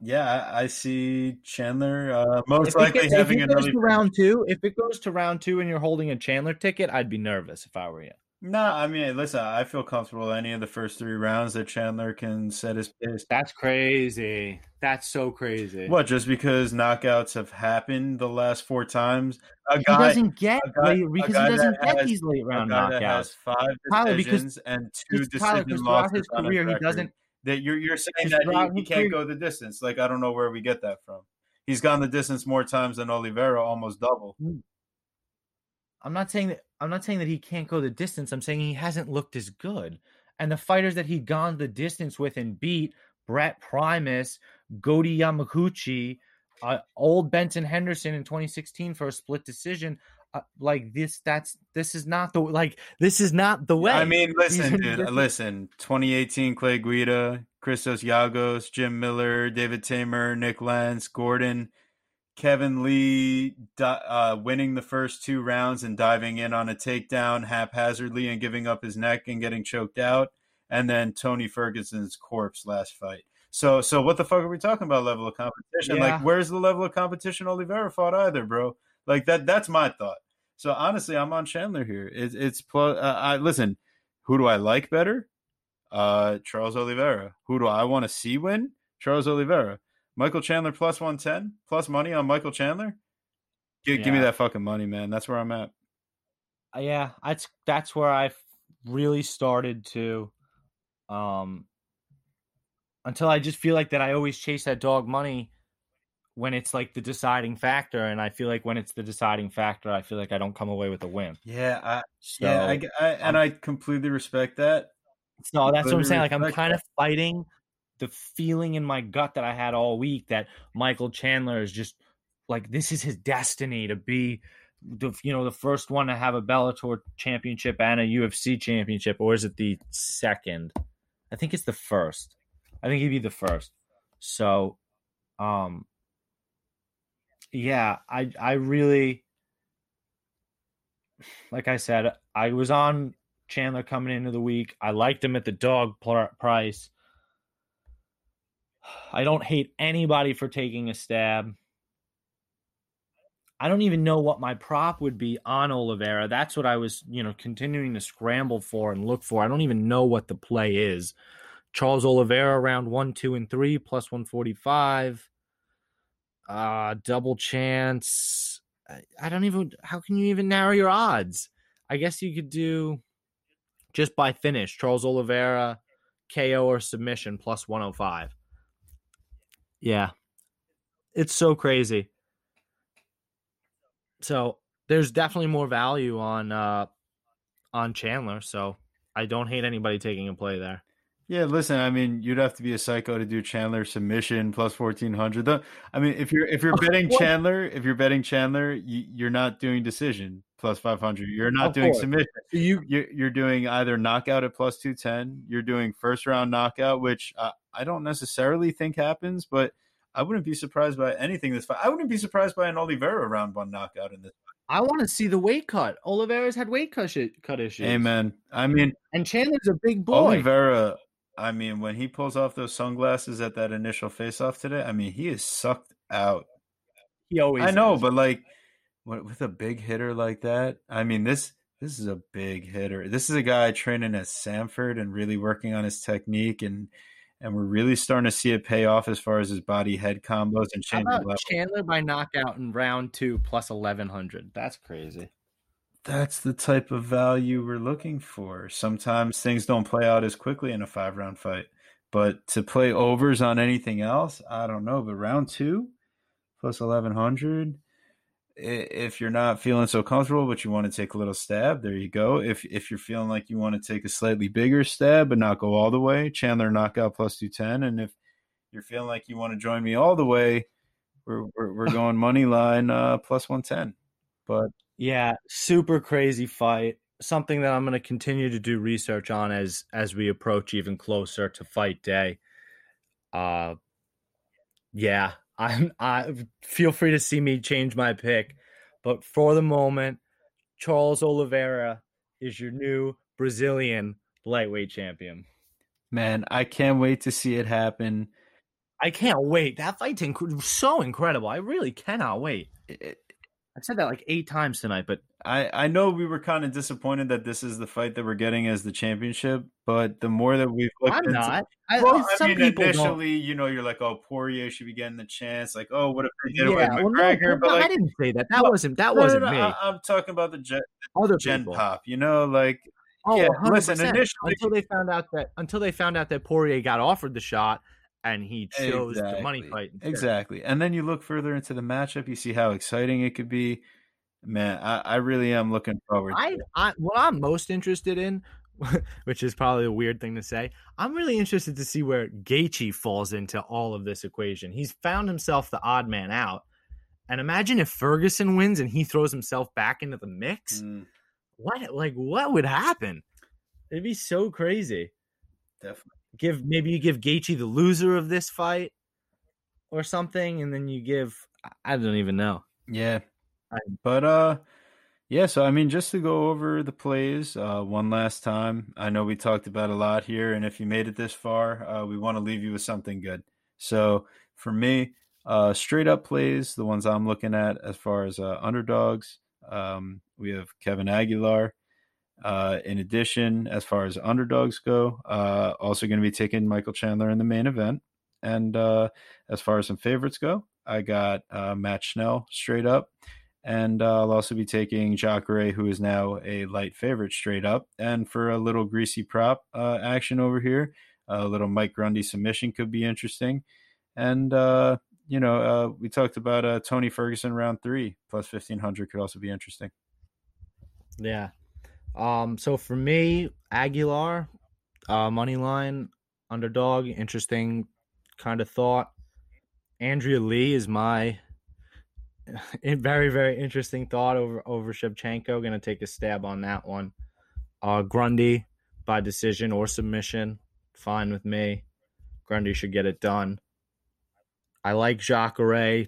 S1: yeah, I see Chandler uh, most
S3: If
S1: likely
S3: gets, if
S1: having
S3: it
S1: an
S3: goes
S1: early
S3: to round two, if it goes to round two and you're holding a Chandler ticket, I'd be nervous if I were you.
S1: No, I mean, listen, I feel comfortable any of the first three rounds that Chandler can set his pace.
S3: That's crazy. That's so crazy.
S1: What? Just because knockouts have happened the last four times, a
S3: He
S1: guy,
S3: doesn't get
S1: guy-
S3: because he doesn't get
S1: has-
S3: these late round
S1: guy that has
S3: knockouts.
S1: five
S3: Tyler, because-
S1: and two
S3: Tyler,
S1: decision losses
S3: his career, he doesn't.
S1: That you're you're saying that he, he can't
S3: career-
S1: go the distance. Like I don't know where we get that from. He's gone the distance more times than Oliveira, almost double. Mm.
S3: I'm not saying that. I'm not saying that he can't go the distance. I'm saying he hasn't looked as good. And the fighters that he'd gone the distance with and beat, Brent Primus, Goiti Yamauchi, uh, old Benson Henderson in 2016 for a split decision. uh, like this. That's this is not the like this is not the way.
S1: I mean, listen, dude. Listen, 2018 Clay Guida, Christos Giagos, Jim Miller, David Teymur, Nik Lentz, Gordon, Kevin Lee uh, winning the first two rounds and diving in on a takedown haphazardly and giving up his neck and getting choked out, and then Tony Ferguson's corpse last fight. So, so what the fuck are we talking about? Level of competition?
S3: Yeah.
S1: Like, where's the level of competition Oliveira fought either, bro? Like that. That's my thought. So honestly, I'm on Chandler here. It's it's plus. Uh, I listen. Who do I like better? Uh, Charles Oliveira. Who do I want to see win? Charles Oliveira. Michael Chandler plus one ten plus money on Michael Chandler. Give, give me that fucking money, man. That's where I'm at.
S3: Uh, yeah, that's that's where I really started to, um, until I just feel like that I always chase that dog money when it's like the deciding factor, and I feel like when it's the deciding factor, I feel like I don't come away with a win.
S1: Yeah, I,
S3: So,
S1: yeah, I, I and I completely respect that.
S3: so that's what I'm saying. Like I'm
S1: respect
S3: kind of fighting the feeling in my gut that I had all week that Michael Chandler is just like this is his destiny to be the you know the first one to have a Bellator championship and a UFC championship, or is it the second? I think it's the first. I think he'd be the first. So, um, yeah, I I really, like I said, I was on Chandler coming into the week. I liked him at the dog price. I don't hate anybody for taking a stab. I don't even know what my prop would be on Oliveira. That's what I was, you know, continuing to scramble for and look for. I don't even know what the play is. Charles Oliveira round one, two, and three plus one forty five. Uh double chance. I, I don't even. How can you even narrow your odds? I guess you could do just by finish. Charles Oliveira, KO or submission plus one hundred five. Yeah, it's so crazy. So there's definitely more value on uh on Chandler. So I don't hate anybody taking a play there.
S1: Yeah, listen. I mean, you'd have to be a psycho to do Chandler submission plus fourteen hundred. I mean, if you're if you're betting. Chandler, if you're betting Chandler, you, you're not doing decision plus five hundred. You're not
S3: Of
S1: doing
S3: course.
S1: submission.
S3: You
S1: You're doing either knockout at plus two ten. You're doing first round knockout, which uh, I don't necessarily think happens, but I wouldn't be surprised by anything this fight. I wouldn't be surprised by an Oliveira round one knockout in this. Fight.
S3: I want to see the weight cut. Oliveira's had weight cut, cut issues.
S1: Amen. I mean,
S3: And Chandler's a big boy.
S1: Oliveira, I mean, when he pulls off those sunglasses at that initial face off today, I mean, he is sucked out.
S3: He always
S1: I know,
S3: is.
S1: but like with a big hitter like that, I mean, this this is a big hitter. This is a guy training at Sanford and really working on his technique and and we're really starting to see it pay off as far as his body head combos and
S3: about. Chandler by knockout in round two plus eleven hundred? That's crazy.
S1: That's the type of value we're looking for. Sometimes things don't play out as quickly in a five round fight, but to play overs on anything else, I don't know. But round two plus 1100, if you're not feeling so comfortable, but you want to take a little stab, there you go. If if you're feeling like you want to take a slightly bigger stab but not go all the way, Chandler knockout plus 210. And if you're feeling like you want to join me all the way, we're, we're, we're *laughs* going money line uh, plus 110. But
S3: Yeah, super crazy fight. Something that I'm going to continue to do research on as as we approach even closer to fight day. Uh yeah, *laughs* I'm I feel free to see me change my pick, but for the moment, Charles Oliveira is your new Brazilian lightweight champion.
S1: Man, I can't wait to see it happen.
S3: I can't wait. That fight's inc- so incredible. I really cannot wait.
S1: It-
S3: I've said that like eight times tonight, but
S1: I, I know we were kind of disappointed that this is the fight that we're getting as the championship, but the more that we've looked
S3: I'm
S1: into,
S3: not. I,
S1: Well, I
S3: some
S1: mean,
S3: people don't.
S1: initially, you know, you're like, oh, Poirier should be getting the chance. Like, oh, what if they did it
S3: Yeah, well, no,
S1: McGregor?
S3: no,
S1: but
S3: I
S1: like,
S3: didn't say that. That
S1: No,
S3: wasn't that
S1: no, no,
S3: wasn't
S1: no,
S3: me.
S1: I, am talking about the gen,
S3: Other
S1: gen
S3: people.
S1: pop. You know, like
S3: Oh,
S1: yeah,
S3: 100%.
S1: listen, initially-
S3: until they found out that until they found out that Poirier got offered the shot and he chose the money fight. instead.
S1: exactly. And then you look further into the matchup, you see how exciting it could be. Man, I, I really am looking forward. to
S3: I,
S1: it.
S3: I what I'm most interested in, *laughs* which is probably a weird thing to say, I'm really interested to see where Gaethje falls into all of this equation. He's found himself the odd man out, And imagine if Ferguson wins and he throws himself back into the mix.
S1: Mm,
S3: What like what would happen? It'd be so crazy.
S1: definitely.
S3: Give maybe you give Gaethje the loser of this fight or something, and then you give I don't even know.
S1: Yeah. But uh yeah, so I mean just to go over the plays uh one last time. I know we talked about a lot here and if you made it this far, uh we want to leave you with something good. So for me, uh straight up plays, the ones I'm looking at as far as uh underdogs, um we have Kevin Aguilar. Uh in addition, as far as underdogs go, uh also going to be taking Michael Chandler in the main event. And uh as far as some favorites go, I got uh, Matt Schnell straight up. And uh, I'll also be taking Jacare, who is now a light favorite straight up. And for a little greasy prop uh, action over here, a little Mike Grundy submission could be interesting. And, you know, we talked about Tony Ferguson round three, plus 1500 could also be interesting.
S3: Yeah. Um. So for me, Aguilar, uh, money line, underdog, interesting kind of thought. Andrea Lee is my *laughs* very very interesting thought over over Shevchenko. Going to take a stab on that one. Uh, Grundy by decision or submission, fine with me. Grundy should get it done. I like Jacare.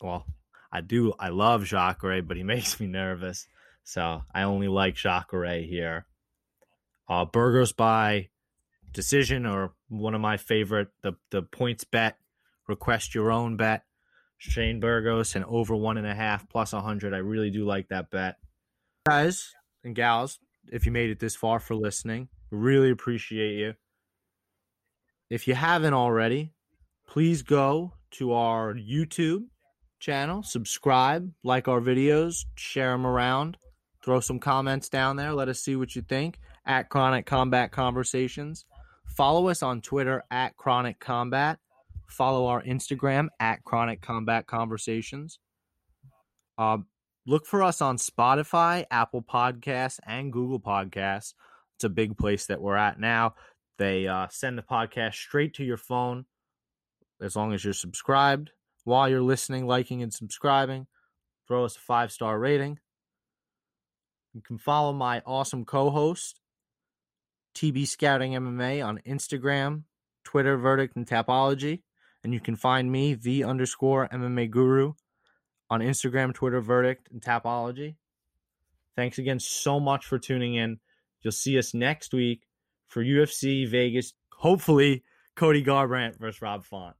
S3: Well, I do. I love Jacare, but he *laughs* makes me nervous. So I only like Jacare here. Uh, Burgos by decision or one of my favorite the the points bet. Request your own bet. Shane Burgos and over one and a half plus a hundred. I really do like that bet. Guys and gals, if you made it this far for listening, really appreciate you. If you haven't already, please go to our YouTube channel, subscribe, like our videos, share them around, throw some comments down there. Let us see what you think at Chronic Combat Conversations. Follow us on Twitter at Chronic Combat. Follow our Instagram at Chronic Combat Conversations. Uh, look for us on Spotify, Apple Podcasts, and Google Podcasts. It's a big place that we're at now. They uh, send the podcast straight to your phone as long as you're subscribed. While you're listening, liking, and subscribing, throw us a five star rating. You can follow my awesome co host, TB Scouting MMA, on Instagram, Twitter, Verdict, and Tapology. And you can find me, the underscore MMA Guru, on Instagram, Twitter, Verdict, and Tapology. Thanks again so much for tuning in. You'll see us next week for UFC Vegas. Hopefully, Cody Garbrandt versus Rob Font.